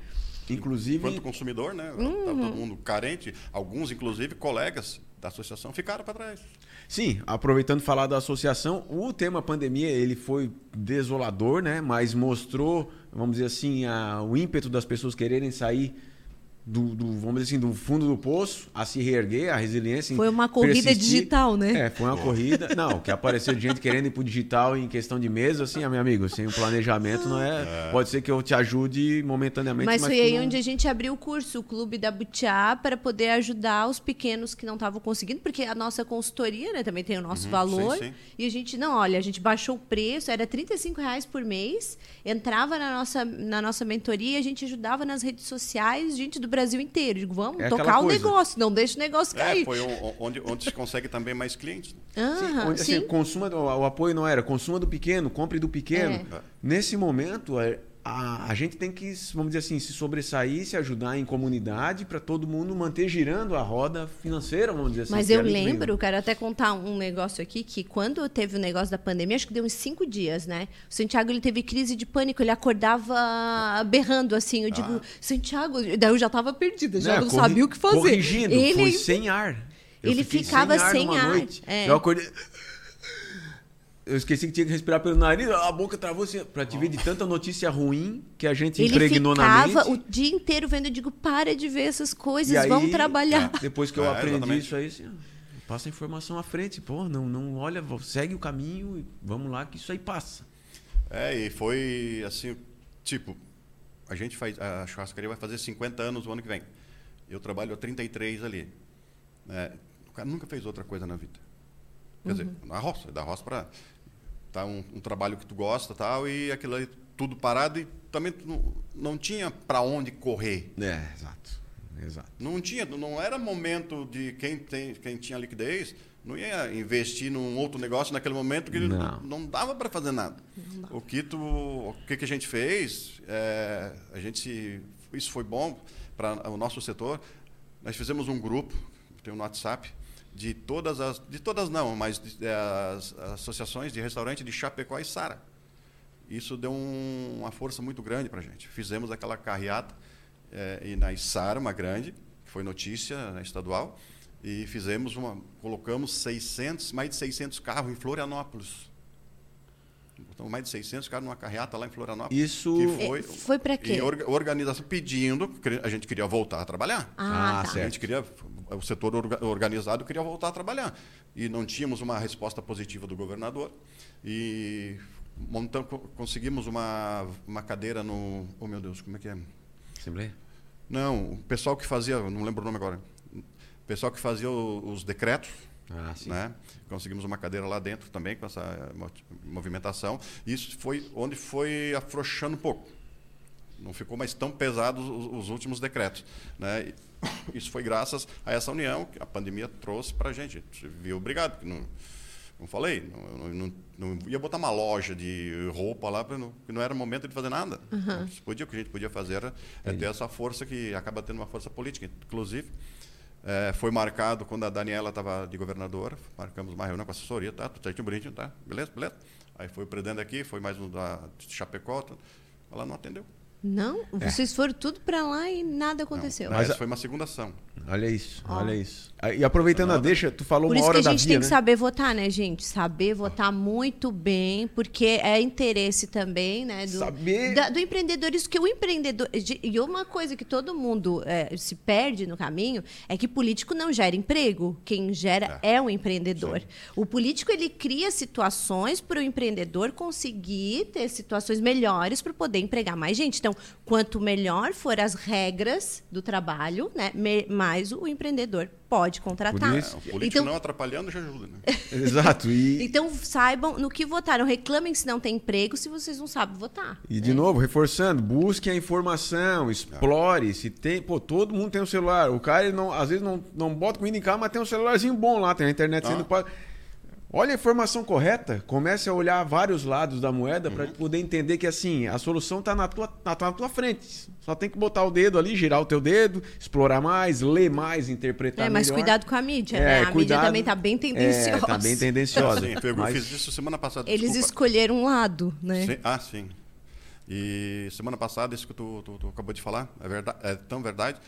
Speaker 1: Inclusive,
Speaker 3: Enquanto consumidor, né? Tá todo mundo carente. Alguns, inclusive, colegas da associação ficaram para trás.
Speaker 1: Sim, aproveitando falar da associação, o tema pandemia ele foi desolador, né? Mas mostrou, vamos dizer assim, a, o ímpeto das pessoas quererem sair do, do, vamos dizer assim, do fundo do poço, a se reerguer, a resiliência.
Speaker 2: Foi uma corrida
Speaker 1: persistir.
Speaker 2: digital, né?
Speaker 1: É, foi uma corrida. Não, que apareceu de gente querendo ir pro digital em questão de meses, assim, ah, meu amigo, sem um planejamento não é. Pode ser que eu te ajude momentaneamente,
Speaker 2: Mas
Speaker 1: mas,
Speaker 2: foi aí
Speaker 1: não-
Speaker 2: onde a gente abriu o curso, o Clube da Butiá, para poder ajudar os pequenos que não estavam conseguindo, porque a nossa consultoria né, também tem o nosso
Speaker 3: Uhum,
Speaker 2: valor.
Speaker 3: sim, sim.
Speaker 2: E a gente, não, olha, a gente baixou o preço, era 35 reais por mês, entrava na nossa, na nossa mentoria, a gente ajudava nas redes sociais, gente do Brasil inteiro. Digo, vamos
Speaker 1: É
Speaker 2: tocar o
Speaker 1: coisa.
Speaker 2: negócio, não deixa o negócio
Speaker 3: É,
Speaker 2: cair.
Speaker 3: foi o- onde, onde se consegue também mais clientes. né?
Speaker 1: Sim, onde, assim,
Speaker 2: sim.
Speaker 1: consuma, o, o apoio não era consuma do pequeno, compre do pequeno.
Speaker 2: É.
Speaker 1: Nesse momento, é, a, a gente tem que, vamos dizer assim, se sobressair, se ajudar em comunidade para todo mundo manter girando a roda financeira, vamos dizer assim.
Speaker 2: Mas
Speaker 1: é
Speaker 2: eu lembro, quero até contar um negócio aqui, que quando teve o negócio da pandemia, acho que deu uns cinco dias, né? O Santiago, ele teve crise de pânico, ele acordava berrando, assim. Eu digo, Santiago... Daí eu já estava perdida, já não
Speaker 1: corri-
Speaker 2: sabia o que fazer.
Speaker 1: Corrigindo,
Speaker 2: ele
Speaker 1: foi sem ar. Eu
Speaker 2: ele ficava sem ar,
Speaker 1: Noite.
Speaker 2: é.
Speaker 1: Eu acordei... Eu esqueci que tinha que respirar pelo nariz, a boca travou assim, pra te ver de tanta notícia ruim que a gente
Speaker 2: Ele
Speaker 1: impregnou na
Speaker 2: ficava
Speaker 1: mente.
Speaker 2: o dia inteiro vendo, eu digo, para de ver essas coisas,
Speaker 1: E aí,
Speaker 2: vamos trabalhar.
Speaker 1: Depois que eu
Speaker 3: É,
Speaker 1: aprendi
Speaker 3: exatamente.
Speaker 1: isso aí, assim, ó, passa a informação à frente. Pô, não, não olha, segue o caminho e vamos lá que isso aí passa.
Speaker 3: É, e foi assim, tipo, a gente faz, a churrascaria vai fazer 50 anos o ano que vem. Eu trabalho há 33 ali. É, o cara nunca fez outra coisa na vida. Quer dizer, na roça, da roça para tá um, um trabalho que tu gosta tal e aquilo aí tudo parado e também tu não, não tinha para onde correr.
Speaker 1: É, exato. Exato.
Speaker 3: Não tinha, não era momento de quem tem, quem tinha liquidez, não ia investir num outro negócio naquele momento que
Speaker 1: Não.
Speaker 3: não, dava para fazer nada. O que tu, o que, que a gente fez, é, a gente, isso foi bom para o nosso setor. Nós fizemos um grupo, tem um WhatsApp de todas as, de todas não, mas de, é, as associações de restaurante de Chapecó e Sara. Isso deu um- uma força muito grande para a gente. Fizemos aquela carreata eh, e na Içara, uma grande, que foi notícia na estadual, e fizemos uma, colocamos 600, mais de 600 carros em Florianópolis. Botamos mais de 600 carros numa carreata lá em Florianópolis.
Speaker 1: Isso-
Speaker 3: que foi,
Speaker 2: É, foi pra quê?
Speaker 3: em orga- organização pedindo, que a gente queria voltar a trabalhar.
Speaker 2: Ah,
Speaker 1: Ah,
Speaker 2: tá.
Speaker 1: certo.
Speaker 3: A gente queria, o setor orga- organizado queria voltar a trabalhar. E não tínhamos uma resposta positiva do governador. E montamos, conseguimos uma, uma cadeira no. Oh, meu Deus, como é que é?
Speaker 1: Assembleia?
Speaker 3: Não, o pessoal que fazia, não lembro o nome agora. O pessoal que fazia os decretos.
Speaker 1: Ah, sim.
Speaker 3: Né? Conseguimos uma cadeira lá dentro também com essa mo- movimentação. Isso foi onde foi afrouxando um pouco. Não ficou mais tão pesado os, os últimos decretos. Né? Isso foi graças a essa união que a pandemia trouxe para a gente. Viu obrigado, não, não falei, não, não, não, ia botar uma loja de roupa lá, porque não, não era momento de fazer nada. Uhum. Podia, o que a gente podia fazer era é ter essa força que acaba tendo uma força política. Inclusive, é, foi marcado quando a Daniela estava de governadora, marcamos uma reunião com a assessoria, tá, tudo certinho, bonitinho, tá, beleza, beleza. Aí foi o presidente aqui, foi mais um da Chapecó, ela não atendeu.
Speaker 2: Não, é. vocês foram tudo para lá e nada aconteceu.
Speaker 3: Não, mas foi uma segunda ação.
Speaker 1: Olha isso, oh. olha isso. E aproveitando a deixa, tu falou
Speaker 2: Por
Speaker 1: uma hora
Speaker 2: da Por isso que a gente tem
Speaker 1: né?
Speaker 2: que saber votar, né, gente? Saber votar muito bem, porque é interesse também, né, do,
Speaker 1: saber...
Speaker 2: da, do empreendedor. Isso que o empreendedor... E uma coisa que todo mundo é, se perde no caminho é que político não gera emprego. Quem gera é, é o empreendedor. Sim. O político, ele cria situações para o empreendedor conseguir ter situações melhores para poder empregar mais gente. Então, quanto melhor for as regras do trabalho, né, mais o empreendedor pode contratar.
Speaker 3: Isso, o político então, não atrapalhando já ajuda, né?
Speaker 1: Exato.
Speaker 2: E... Então saibam no que votaram. Reclamem se não tem emprego, se vocês não sabem votar.
Speaker 1: E de é. novo, reforçando, busque a informação, explore. Se tem, pô, todo mundo tem um celular. O cara não, às vezes não, não bota comida em casa, mas tem um celularzinho bom lá, tem a internet ah. sendo Olha a informação correta, comece a olhar vários lados da moeda uhum. para poder entender que assim, a solução está na tua, na, na tua frente. Só tem que botar o dedo ali, girar o teu dedo, explorar mais, ler mais, interpretar
Speaker 2: é, mas
Speaker 1: melhor.
Speaker 2: cuidado com a mídia, é, né? A cuidado, mídia também está bem tendenciosa.
Speaker 1: Está é, bem tendenciosa.
Speaker 3: sim, eu mas... fiz isso semana passada.
Speaker 2: Eles desculpa. escolheram um lado, né?
Speaker 3: Sim. Ah, sim. E semana passada, isso que tu, tu, tu acabou de falar, é, verdade, é tão verdade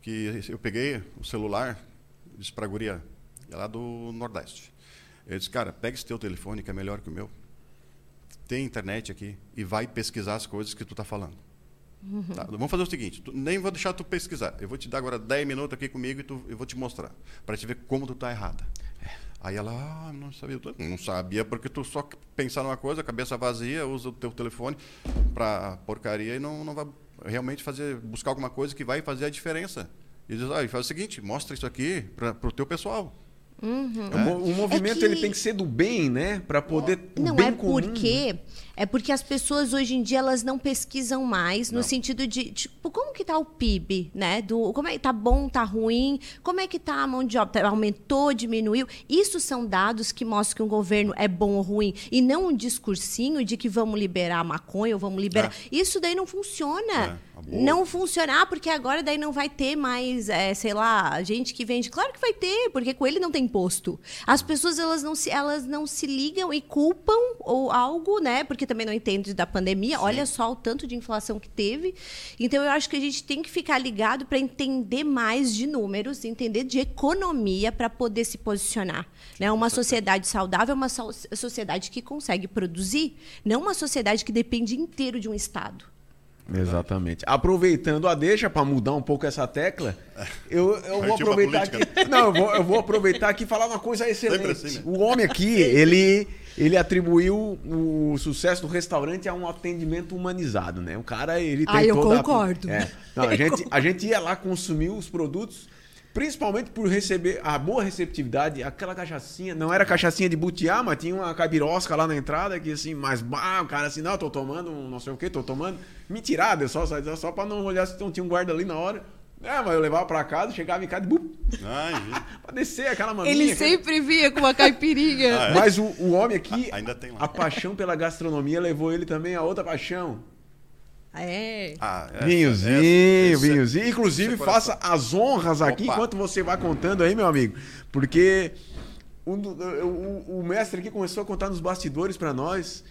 Speaker 3: que eu peguei o celular, disse para a guria, é lá do Nordeste. Eu disse, cara, pega esse teu telefone que é melhor que o meu. Tem internet aqui e vai pesquisar as coisas que tu está falando. Uhum. Tá, vamos fazer o seguinte, tu, nem vou deixar tu pesquisar. Eu vou te dar agora 10 minutos aqui comigo e tu, eu vou te mostrar. Para te ver como tu está errada. É. Aí ela, ah, não sabia. Não sabia porque tu só pensar numa coisa, cabeça vazia, usa o teu telefone para porcaria e não, não vai realmente fazer, buscar alguma coisa que vai fazer a diferença. E diz, ah, faz o seguinte, mostra isso aqui para o teu pessoal.
Speaker 2: Uhum.
Speaker 1: O, o, movimento é que... ele tem que ser do bem, né? Para poder.
Speaker 2: Não
Speaker 1: bem
Speaker 2: é
Speaker 1: comum.
Speaker 2: porque é porque as pessoas hoje em dia elas não pesquisam mais não. no sentido de tipo como que tá o PIB, né? Do como é que tá bom, tá ruim, como é que tá a mão de obra, aumentou, diminuiu? Isso são dados que mostram que um governo é bom ou ruim e não um discursinho de que vamos liberar a maconha ou vamos liberar. É. Isso daí não funciona. É. Não funcionar porque agora daí não vai ter mais, é, sei lá, gente que vende. Claro que vai ter, porque com ele não tem imposto. As pessoas elas não se elas não se ligam e culpam ou algo, né? Porque também não entende da pandemia. Sim. Olha só o tanto de inflação que teve. Então eu acho que a gente tem que ficar ligado para entender mais de números, entender de economia para poder se posicionar. Né? Uma sociedade saudável é uma sociedade que consegue produzir, não uma sociedade que depende inteiro de um Estado.
Speaker 1: Exatamente. Aproveitando a deixa para mudar um pouco essa tecla, eu, eu vou aproveitar aqui. Não, eu vou, eu vou aproveitar aqui e falar uma coisa excelente. Assim, né? O homem aqui, ele ele atribuiu o sucesso do restaurante a um atendimento humanizado, né? O cara, ele tem
Speaker 2: ah, eu
Speaker 1: toda
Speaker 2: concordo.
Speaker 1: A... É. Não, a gente, a gente ia lá consumir os produtos, principalmente por receber a boa receptividade, aquela cachaçinha, não era cachaçinha de butiá, mas tinha uma cabirosca lá na entrada que assim, mas bah, o cara assim, não, tô tomando, não sei o que, tô tomando. Mentirada, só, só, só pra não olhar se não tinha um guarda ali na hora. É, mas eu levava pra casa, chegava em casa e bum, pra descer aquela maminha.
Speaker 2: Ele sempre via com uma caipirinha.
Speaker 1: ah, é? Mas o, o homem aqui, a, ainda tem lá. a paixão pela gastronomia levou ele também a outra paixão.
Speaker 2: É.
Speaker 1: Ah, essa, vinhozinho, essa, essa, vinhozinho. Inclusive, faça as honras aqui Opa. enquanto você vai contando aí, meu amigo. Porque o, o, o mestre aqui começou a contar nos bastidores para nós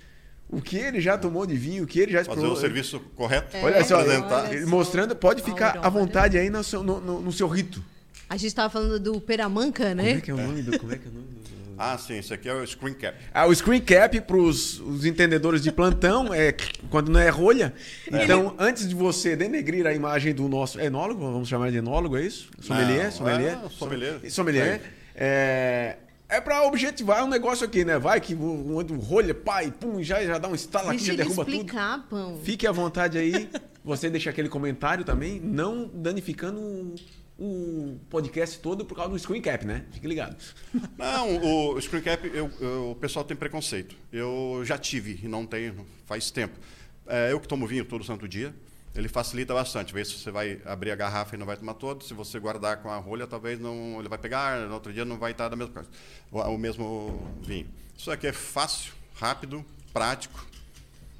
Speaker 1: o que ele já tomou de vinho, o que ele já
Speaker 3: Fazer o serviço correto.
Speaker 1: É, olha só, olha mostrando, pode ficar à vontade aí no seu, no, no, no seu rito.
Speaker 2: A gente estava falando do Peramanca, né?
Speaker 1: Como é que é o nome do. Como é que é o nome do...
Speaker 3: Ah, sim, isso aqui é o screen cap.
Speaker 1: Ah, o screen cap para os entendedores de plantão é quando não é rolha. É. Então, antes de você denegrir a imagem do nosso enólogo, vamos chamar de enólogo, é isso? Sommelier? Não, sommelier?
Speaker 3: É, sommelier.
Speaker 1: Sommelier. É, é para objetivar um negócio aqui, né? Vai que o rolha, pai, pum, já, já dá um estalo aqui, já derruba
Speaker 2: explicar,
Speaker 1: tudo.
Speaker 2: Pão.
Speaker 1: Fique à vontade aí. Você deixa aquele comentário também, não danificando o podcast todo por causa do screen cap, né? Fique ligado.
Speaker 3: Não, o screen cap, eu, eu, o pessoal tem preconceito. Eu já tive e não tenho faz tempo. É, eu que tomo vinho todo santo dia. ele facilita bastante. Vê se você vai abrir a garrafa e não vai tomar todo. Se você guardar com a rolha, talvez não ele vai pegar. No outro dia não vai estar da mesma coisa, o mesmo vinho. Isso aqui é fácil, rápido, prático,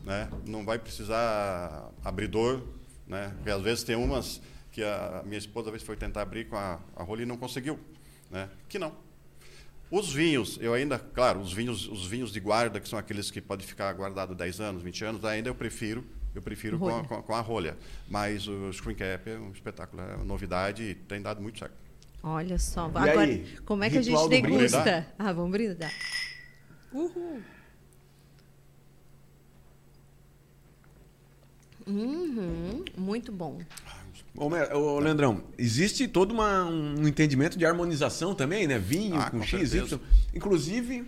Speaker 3: né? Não vai precisar abridor, né? Porque às vezes tem umas que a minha esposa às vezes foi tentar abrir com a, a rolha e não conseguiu, né? Que não. Os vinhos, eu ainda, claro, os vinhos, os vinhos de guarda, que são aqueles que podem ficar guardado 10 anos, 20 anos, ainda eu prefiro eu prefiro com a, com, a, com a, rolha. Mas o Screen Cap é um espetáculo, é uma novidade e tem dado muito certo.
Speaker 2: Olha só. E Agora, aí, como é que a gente degusta? Ah, vamos brindar. Uhul. Uhum, muito bom.
Speaker 1: Ô, ô, Leandrão, existe todo uma, um entendimento de harmonização também, né? Vinho ah, com, com X, Y. Inclusive,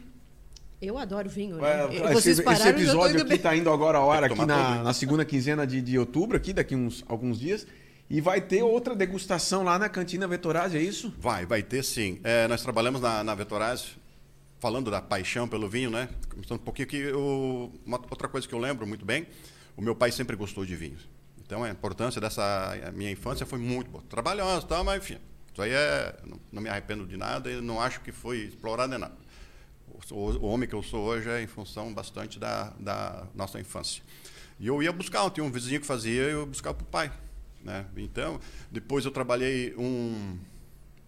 Speaker 2: eu adoro vinho. Né?
Speaker 1: É, Vocês esse, pararam, esse episódio aqui está indo agora a hora, aqui na, na, segunda quinzena de, de outubro, aqui daqui uns alguns dias. E vai ter outra degustação lá na Cantina Vetorazzi, é isso?
Speaker 3: Vai, vai ter sim. É, nós trabalhamos na, na falando da paixão pelo vinho, né? Começando um pouquinho aqui, o, uma, outra coisa que eu lembro muito bem, o meu pai sempre gostou de vinhos. Então a importância dessa minha infância foi muito boa. Trabalhosa, tal, mas enfim. Isso aí é. Não, não me arrependo de nada e não acho que foi explorado em nada o homem que eu sou hoje é em função bastante da, da nossa infância. E eu ia buscar, tinha um vizinho que fazia, eu buscava para o pai. Né? Então, depois eu trabalhei um,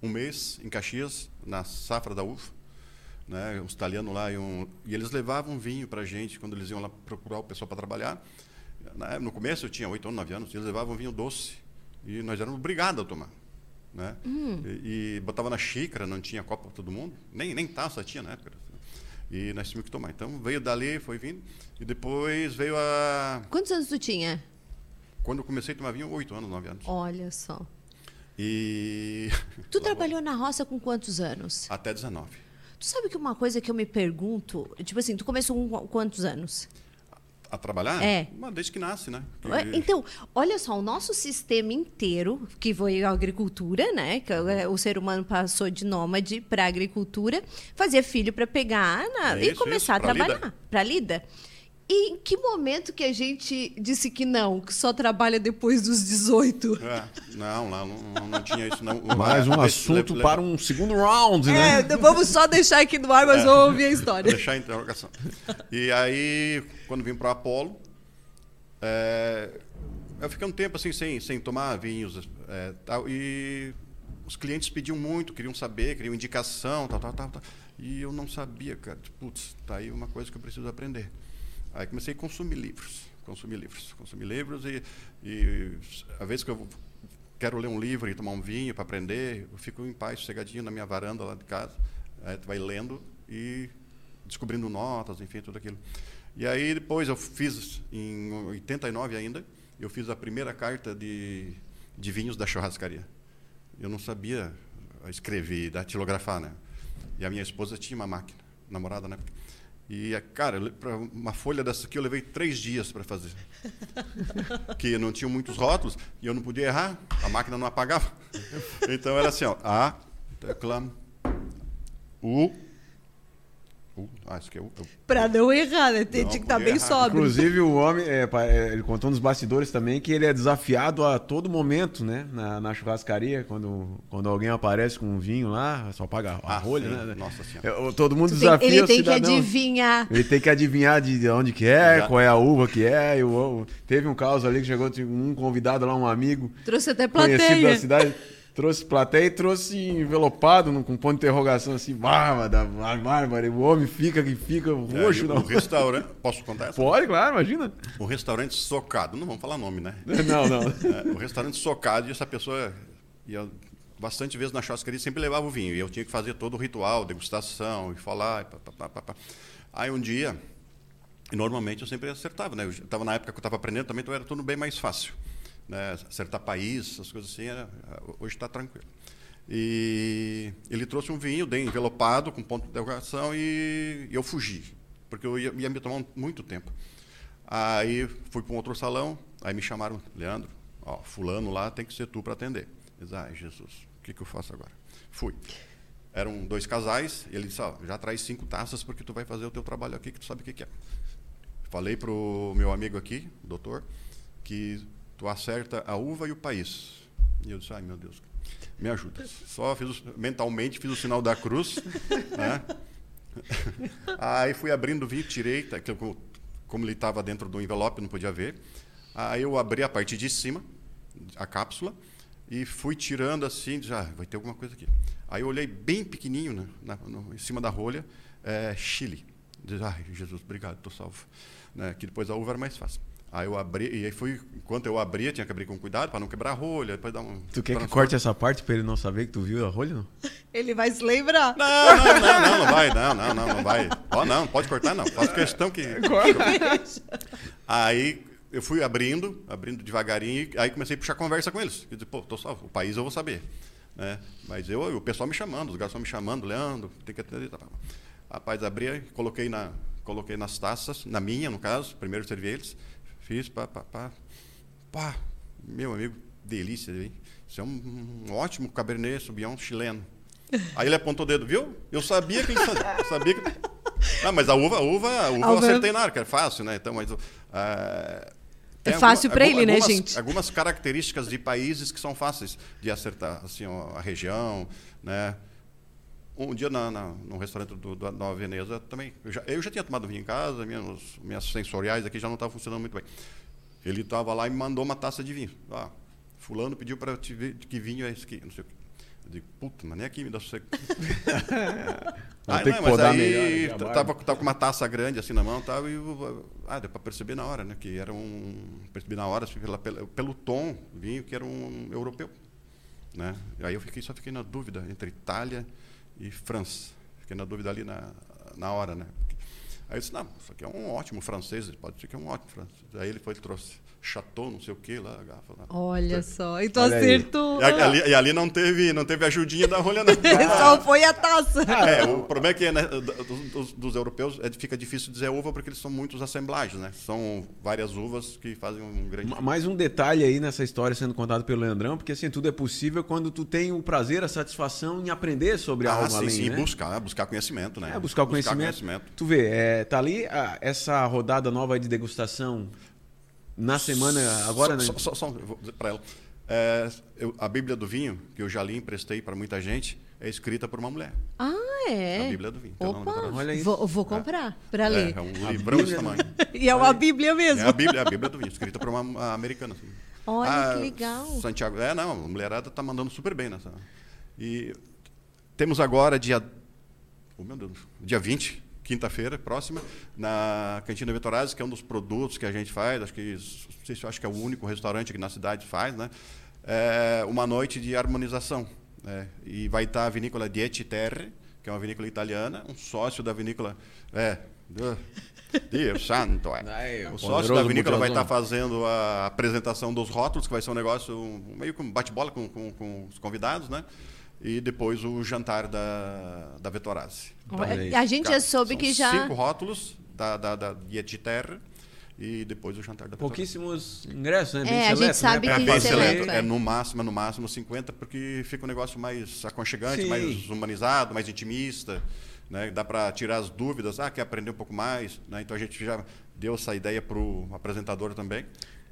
Speaker 3: um mês em Caxias, na safra da uva, né? os italianos lá, um, e eles levavam vinho para a gente quando eles iam lá procurar o pessoal para trabalhar. No começo eu tinha oito anos, nove anos, eles levavam vinho doce. E nós éramos obrigados a tomar. Né? Hum. E, e, botava na xícara, não tinha copa para todo mundo, nem, nem taça tinha na época. E nós tínhamos que tomar. Então veio dali, foi vindo. E depois veio a.
Speaker 2: Quantos anos tu tinha?
Speaker 3: Quando eu comecei a tomar vinho, oito anos, nove anos.
Speaker 2: Olha só.
Speaker 3: E.
Speaker 2: Tu trabalhou na roça com quantos anos?
Speaker 3: Até 19.
Speaker 2: Tu sabe que uma coisa que eu me pergunto, tipo assim, tu começou com quantos anos?
Speaker 3: A trabalhar?
Speaker 2: É.
Speaker 3: desde que nasce, né? Que...
Speaker 2: Então, olha só, o nosso sistema inteiro, que foi a agricultura, né? Que é, o ser humano passou de nômade para agricultura, fazia filho para pegar na... é e começar isso, a trabalhar. Para lida. E em que momento que a gente disse que não, que só trabalha depois dos 18?
Speaker 3: É, não, lá não, não, tinha isso. Não.
Speaker 1: Mais um assunto para um segundo round, né?
Speaker 2: É, vamos só deixar aqui no ar, mas é, vamos ouvir a história.
Speaker 3: Deixar a interrogação. E aí, quando vim para o Apolo, é, eu fiquei um tempo assim sem, sem tomar vinhos é, tal, e os clientes pediam muito, queriam saber, queriam indicação, tal, tal, tal, tal. E eu não sabia, cara. Putz, tá aí uma coisa que eu preciso aprender. Aí comecei a consumir livros, consumir livros, consumir livros e, e às vezes que eu quero ler um livro e tomar um vinho para aprender, eu fico em paz, sossegadinho na minha varanda lá de casa, aí tu vai lendo e descobrindo notas, enfim, tudo aquilo. E aí depois eu fiz, em 89 ainda, eu fiz a primeira carta de, de vinhos da churrascaria. Eu não sabia escrever, datilografar, né? E a minha esposa tinha uma máquina, namorada na época. E, cara, para uma folha dessa aqui eu levei três dias para fazer. que não tinham muitos rótulos e eu não podia errar, a máquina não apagava. Então era assim, ó, A, tecla, U, Uh, acho que é
Speaker 2: Pra não errar, né? Tem, tinha que estar tá bem sóbrio.
Speaker 1: Inclusive, o homem, é, é, ele contou nos bastidores também que ele é desafiado a todo momento, né? Na, na churrascaria, quando, quando alguém aparece com um vinho lá, só paga a ah, rolha, sim. né?
Speaker 3: Nossa senhora.
Speaker 1: É, todo mundo desafia
Speaker 2: Ele tem que adivinhar.
Speaker 1: Ele tem que adivinhar de onde que é, Já. qual é a uva que é. o, teve um caso ali que chegou um convidado lá, um amigo.
Speaker 2: Trouxe até plateia.
Speaker 1: Conhecido da cidade. Trouxe plateia e trouxe envelopado com ponto de interrogação assim, bárbara, bárbara. O homem fica que fica roxo. É,
Speaker 3: o restaurante, posso contar essa?
Speaker 1: Pode, claro, imagina.
Speaker 3: O restaurante socado, não vamos falar nome, né?
Speaker 1: Não, não.
Speaker 3: É, o restaurante socado e essa pessoa ia bastante vezes na churrascaria sempre levava o vinho e eu tinha que fazer todo o ritual, degustação e falar. E pá, pá, pá, pá. Aí um dia, e normalmente eu sempre acertava, né? Eu estava na época que eu estava aprendendo também, então era tudo bem mais fácil né, acertar país, essas coisas assim, era, hoje está tranquilo. E ele trouxe um vinho, bem envelopado, com ponto de interrogação, e, eu fugi, porque eu ia, ia me tomar muito tempo. Aí fui para um outro salão, aí me chamaram, Leandro, ó, fulano lá tem que ser tu para atender. Eu disse, ai, Jesus, o que, que eu faço agora? Fui. Eram dois casais, e ele disse, ó, já traz cinco taças porque tu vai fazer o teu trabalho aqui, que tu sabe o que, que é. Falei para o meu amigo aqui, doutor, que tu acerta a uva e o país. E eu disse, ai meu Deus, me ajuda. Só fiz mentalmente fiz o sinal da cruz, né? Aí fui abrindo vinho, tirei, tá, como ele estava dentro do envelope, não podia ver. Aí eu abri a parte de cima, a cápsula, e fui tirando assim, já ah, vai ter alguma coisa aqui. Aí eu olhei bem pequenininho, né, na, no, em cima da rolha, é, Chile. Diz, ai, Jesus, obrigado, estou salvo. Né, que depois a uva era mais fácil. Aí eu abri, e aí fui, enquanto eu abria, tinha que abrir com cuidado para não quebrar a rolha, depois dar um.
Speaker 1: Tu quer que corte essa parte para ele não saber que tu viu a rolha, não?
Speaker 2: Ele vai se lembrar.
Speaker 3: Não, não, não, não, não vai, não, não, não, não vai. Ó, oh, não, pode cortar, não. Faço questão que. aí eu fui abrindo, abrindo devagarinho, aí comecei a puxar conversa com eles. Eu disse, pô, tô salvo, o país eu vou saber. Né? Mas eu, o pessoal me chamando, os garçons me chamando, Leandro, tem que atender. Rapaz, abri, coloquei, na, coloquei nas taças, na minha, no caso, primeiro servi eles. Fiz, pá, pá, pá. Pá, meu amigo, delícia, hein? Isso é um, um ótimo Cabernet Sauvignon chileno. Aí ele apontou o dedo, viu? Eu sabia que ele fazia. Sabia que... Ah, mas a uva, a uva, a uva eu acertei na que é fácil, né? Então, mas. Uh,
Speaker 2: é fácil para ele, né, gente?
Speaker 3: Algumas características de países que são fáceis de acertar, assim, a região, né? Um dia na, na, no restaurante do, da Nova Veneza também. Eu já, eu já tinha tomado vinho em casa, minhas, minhas sensoriais aqui já não estavam funcionando muito bem. Ele estava lá e me mandou uma taça de vinho. Ah, fulano pediu para te ver que vinho é esse aqui, não sei o quê. Eu digo, puta, mas nem aqui me dá sossego. ah, não, mas aí melhor, tava, tava com uma taça grande assim na mão, tava, e ah, deu para perceber na hora, né? Que era um. Percebi na hora, assim, pela, pelo, pelo tom, vinho que era um europeu. Né? Aí eu fiquei, só fiquei na dúvida entre Itália e França. Fiquei na dúvida ali na, na hora, né? Aí eu disse, não, isso aqui é um ótimo francês, pode ser que é um ótimo francês. Aí ele foi e trouxe chateau, não sei o que lá, a garrafa lá.
Speaker 2: Olha só, então acertou.
Speaker 3: E ali, e ali, não teve, não teve ajudinha da rolha, não.
Speaker 2: Só foi a taça.
Speaker 3: É, o problema é que né, dos, dos, dos, europeus é, fica difícil dizer uva porque eles são muitos assemblagens, né? São várias uvas que fazem um grande.
Speaker 1: Mais um detalhe aí nessa história sendo contado pelo Leandrão, porque assim, tudo é possível quando tu tem o prazer, a satisfação em aprender sobre a ah, algo sim, além, sim,
Speaker 3: né? buscar, buscar conhecimento, né?
Speaker 1: É, buscar o conhecimento. conhecimento. Tu vê, é, tá ali a, essa rodada nova de degustação na semana, agora,
Speaker 3: só, né? Só, só, para ela. É, eu, a Bíblia do Vinho, que eu já li e emprestei para muita gente, é escrita por uma mulher.
Speaker 2: Ah, é?
Speaker 3: A Bíblia do Vinho.
Speaker 2: Opa, Olha isso. Vou, vou comprar é. para ler.
Speaker 3: É, é um livrão desse tamanho.
Speaker 2: e é uma Bíblia mesmo.
Speaker 3: É a Bíblia, é a Bíblia do Vinho, escrita por uma americana. Assim.
Speaker 2: Olha, ah, que legal.
Speaker 3: Santiago. É, não, a mulherada está mandando super bem nessa. E temos agora dia. Oh, meu Deus, dia 20, quinta-feira próxima, na Cantina Vitorazzi, que é um dos produtos que a gente faz, acho que, não sei se eu acho que é o único restaurante que na cidade faz, né? É uma noite de harmonização. Né? E vai estar a vinícola Dieti Terre, que é uma vinícola italiana, um sócio da vinícola. É, Deus santo, é. o sócio da vinícola vai estar fazendo a apresentação dos rótulos, que vai ser um negócio meio com bate-bola com, com, com os convidados, né? E depois o jantar da, da Vetorazzi.
Speaker 2: Então, a gente já soube que já.
Speaker 3: Cinco rótulos da, da, da Terra e depois o jantar da
Speaker 1: Pouquíssimos ingressos, né? Bem
Speaker 2: é, seleto, a gente sabe
Speaker 3: né?
Speaker 2: que é bem
Speaker 3: seleto. É. é no máximo, no máximo 50, porque fica um negócio mais aconchegante, Sim. mais humanizado, mais intimista. Né? Dá para tirar as dúvidas, ah, quer aprender um pouco mais. Né? Então a gente já deu essa ideia para o apresentador também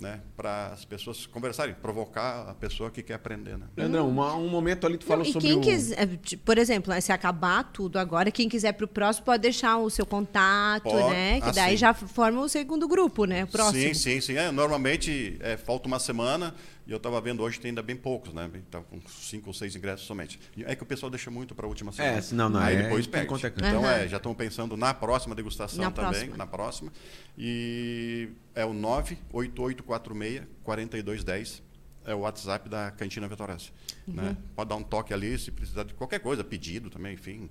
Speaker 3: né, para as pessoas conversarem, provocar a pessoa que quer aprender. Né?
Speaker 1: Leandrão, uma, um momento ali tu falou
Speaker 2: Não,
Speaker 1: sobre
Speaker 2: quem o... quiser, por exemplo, se acabar tudo agora, quem quiser para o próximo pode deixar o seu contato, pode, né? Que daí já forma o segundo grupo, né? O próximo.
Speaker 3: Sim, sim, sim. É, normalmente é, falta uma semana e eu estava vendo hoje tem ainda bem poucos, né? Estava com cinco ou seis ingressos somente. É que o pessoal deixa muito para a última semana.
Speaker 1: É, não, não.
Speaker 3: Aí
Speaker 1: é,
Speaker 3: depois perde. Então, uhum. é, já estão pensando na próxima degustação na também, próxima. na próxima. E é o 98846 4210 é o WhatsApp da Cantina Vitorense. Uhum. Né? Pode dar um toque ali se precisar de qualquer coisa, pedido também, enfim.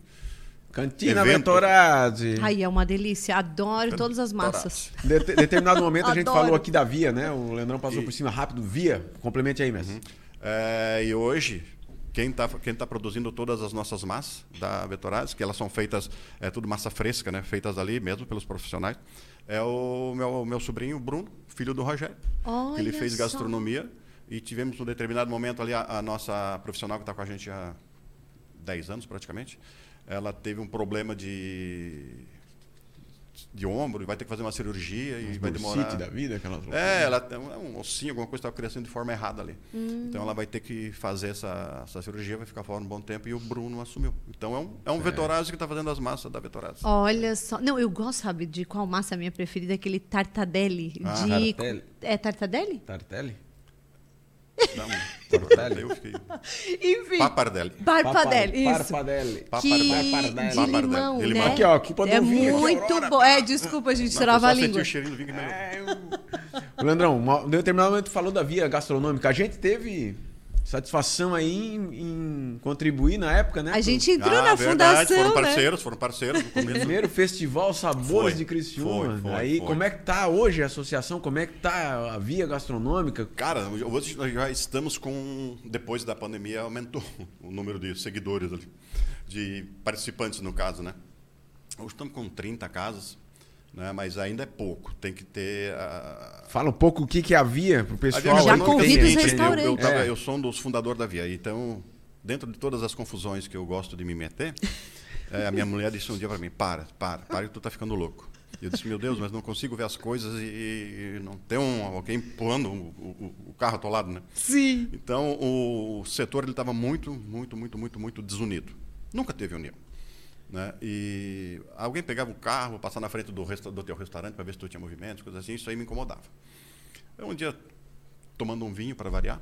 Speaker 1: Cantina Ventorazzi.
Speaker 2: Aí é uma delícia. Adoro todas as massas.
Speaker 1: De, determinado momento a gente falou aqui da Via, né? O Leandrão passou e... por cima rápido. Via, complemente aí, mesmo. Uhum.
Speaker 3: É, e hoje, quem está quem tá produzindo todas as nossas massas da Ventorazzi, que elas são feitas, é tudo massa fresca, né? Feitas ali mesmo pelos profissionais, é o meu, meu sobrinho Bruno, filho do Rogério.
Speaker 2: Olha
Speaker 3: ele fez
Speaker 2: só.
Speaker 3: gastronomia e tivemos um determinado momento ali a, a nossa profissional que está com a gente há 10 anos praticamente ela teve um problema de de ombro, vai ter que fazer uma cirurgia e vai demorar.
Speaker 1: da vida, aquelas
Speaker 3: É, ela tem um ossinho, alguma coisa estava crescendo de forma errada ali. Então ela vai ter que fazer essa, essa cirurgia, vai ficar fora um bom tempo e o Bruno assumiu. Então é um, é um Vetorazzi que está fazendo as massas da Vetorazzi.
Speaker 2: Olha só. Não, eu gosto, sabe, de qual massa é a minha preferida? Aquele tartadelli.
Speaker 3: Ah,
Speaker 2: de...
Speaker 1: tartelli.
Speaker 2: É tartadelli?
Speaker 1: Tartelli?
Speaker 3: Não,
Speaker 1: Tartelli.
Speaker 3: eu fiquei.
Speaker 2: Enfim.
Speaker 3: Papardelli.
Speaker 2: Barpadelli, isso.
Speaker 1: Parpadelli.
Speaker 2: Que
Speaker 3: Papardelli.
Speaker 2: de
Speaker 3: Papardelli.
Speaker 2: limão, né?
Speaker 3: limão.
Speaker 1: Aqui, ó, aqui pode
Speaker 2: é
Speaker 1: aqui,
Speaker 2: muito bom. É, desculpa, gente,
Speaker 3: eu
Speaker 2: a língua.
Speaker 3: o cheirinho do vinho que.
Speaker 1: É, eu... Leandrão, em determinado momento falou da via gastronômica. A gente teve satisfação aí em, em contribuir na época, né?
Speaker 2: A gente entrou
Speaker 3: Ah,
Speaker 2: na
Speaker 3: verdade,
Speaker 2: fundação,
Speaker 3: foram
Speaker 2: né?
Speaker 3: parceiros, foram parceiros. no começo.
Speaker 1: Primeiro festival Sabores
Speaker 3: Foi,
Speaker 1: de Criciúma.
Speaker 3: foi, foi,
Speaker 1: aí,
Speaker 3: foi.
Speaker 1: como é que tá hoje a associação? Como é que tá a via gastronômica?
Speaker 3: Cara, hoje nós já estamos com. Depois da pandemia, aumentou o número de seguidores ali, de participantes, no caso, né? Hoje estamos com 30 casas, né? mas ainda é pouco. Tem que ter. a-
Speaker 1: Fala um pouco o que, que é a via pro
Speaker 3: a
Speaker 1: pessoal.
Speaker 2: Já convida
Speaker 3: o
Speaker 2: os restaurantes.
Speaker 3: Eu, eu, tava-
Speaker 1: É.
Speaker 3: eu sou um dos fundadores da Via, então, dentro de todas as confusões que eu gosto de me meter, é, a minha mulher disse um dia para mim: para, para, para, que tu tá ficando louco. Eu disse: meu Deus, mas não consigo ver as coisas e, e não tem um, alguém empurrando o, o- o carro atolado, né?
Speaker 2: Sim.
Speaker 3: Então, o setor ele estava muito, muito, muito, muito, muito desunido. Nunca teve união. Né? E alguém pegava o carro, passar na frente do, resta- do teu restaurante para ver se tu tinha movimentos, coisas assim, isso aí me incomodava. Eu, um dia, tomando um vinho para variar,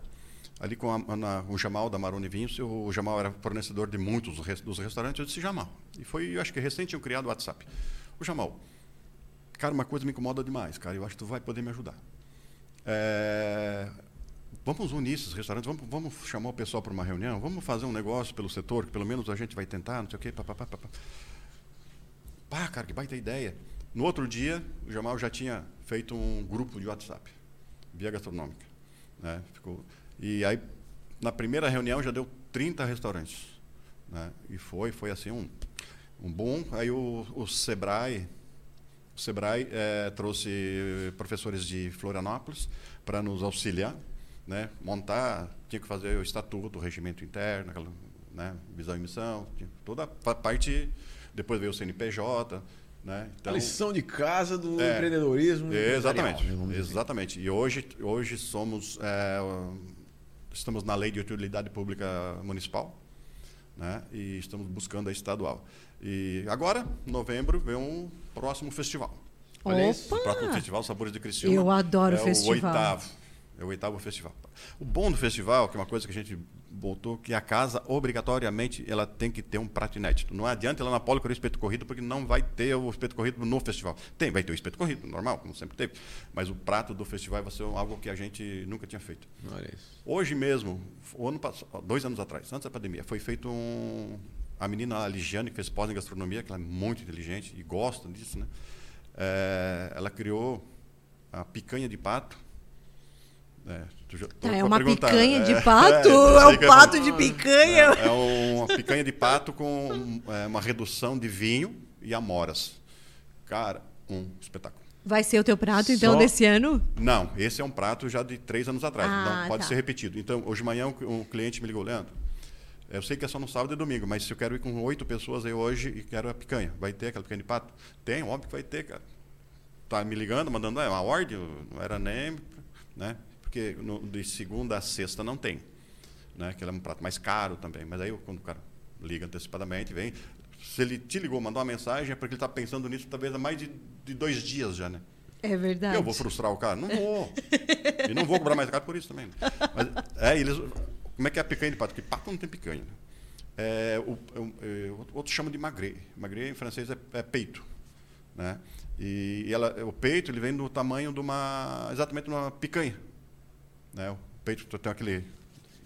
Speaker 3: ali com a, na, o Jamal da Maroni Vinhos, eu- o Jamal era fornecedor de muitos dos restaurantes, eu disse, Jamal. E foi, eu acho que recente tinham criado o WhatsApp. O Jamal, cara, uma coisa me incomoda demais, cara, eu acho que tu vai poder me ajudar. É, vamos unir esses restaurantes, vamos, vamos chamar o pessoal para uma reunião, vamos fazer um negócio pelo setor, que pelo menos a gente vai tentar, não sei o quê, papapá, papá. Pá, cara, que baita ideia. No outro dia, o Jamal já tinha feito um grupo de WhatsApp, via gastronômica. Né? Ficou, e aí, na primeira reunião, já deu 30 restaurantes. Né? E foi, foi assim um, um boom. Aí o, o Sebrae, o Sebrae eh, trouxe professores de Florianópolis para nos auxiliar, né? montar, tinha que fazer o estatuto, o regimento interno, aquela, né? visão e missão, toda a pa- parte. Depois veio o CNPJ. Né?
Speaker 1: A lição de casa do
Speaker 3: É.
Speaker 1: empreendedorismo.
Speaker 3: Exatamente,
Speaker 1: empresarial, né, vamos dizer assim.
Speaker 3: exatamente. E hoje, hoje somos, é, estamos na lei de utilidade pública municipal, né? E estamos buscando a estadual. E agora, em novembro, vem um próximo festival.
Speaker 1: Olha isso.
Speaker 3: O próximo
Speaker 2: Opa!
Speaker 3: festival Sabores de Criciúma.
Speaker 2: Eu adoro
Speaker 3: é
Speaker 2: festival.
Speaker 3: O oitavo. É o oitavo festival. O bom do festival, que é uma coisa que a gente botou, que a casa, obrigatoriamente, ela tem que ter um prato inédito. Não adianta ela na Poli querer espeto corrido, porque não vai ter o espeto corrido no festival. Tem, vai ter o espeto corrido, normal, como sempre teve. Mas o prato do festival vai ser algo que a gente nunca tinha feito.
Speaker 1: Olha isso.
Speaker 3: Hoje mesmo, o ano passado, dois anos atrás, antes da pandemia, foi feito um. A menina a Ligiane, que fez pós em gastronomia, que ela é muito inteligente e gosta disso, né? É, ela criou a picanha de pato. É, tu já-
Speaker 2: Tá, é uma
Speaker 3: perguntar.
Speaker 2: picanha de
Speaker 3: É,
Speaker 2: pato?
Speaker 3: é,
Speaker 2: É, um
Speaker 3: que
Speaker 2: pato
Speaker 3: bom.
Speaker 2: de picanha?
Speaker 3: É, é uma picanha de pato com é, uma redução de vinho e amoras. Cara, um espetáculo.
Speaker 2: Vai ser o teu prato, então,
Speaker 1: Só-
Speaker 2: desse ano?
Speaker 3: Não, esse é um prato já de três anos atrás.
Speaker 2: Ah,
Speaker 3: não pode
Speaker 2: tá.
Speaker 3: ser repetido. Então, hoje de manhã, um, um cliente me ligou, Leandro. Eu sei que é só no sábado e domingo, mas se eu quero ir com oito pessoas aí hoje e quero a picanha, vai ter aquela picanha de pato? Tem, óbvio que vai ter, cara. Tá me ligando, mandando, é uma ordem, não era nem, né? Porque no, de segunda a sexta não tem, né? Que ele é um prato mais caro também. Mas aí quando o cara liga antecipadamente, vem. Se ele te ligou, mandou uma mensagem, é porque ele está pensando nisso talvez há mais de, de dois dias já, né?
Speaker 2: É verdade.
Speaker 3: Eu vou frustrar o cara? Não vou. e não vou cobrar mais caro por isso também. Mas, é, eles, como é que é a picanha de pato? Porque pato não tem picanha. né? É, o, o- é, o outro chama de magret. Magret em francês é, é peito. Né? E, e ela, o peito ele vem do tamanho de uma. exatamente de uma picanha. Né? O peito tu tem aquele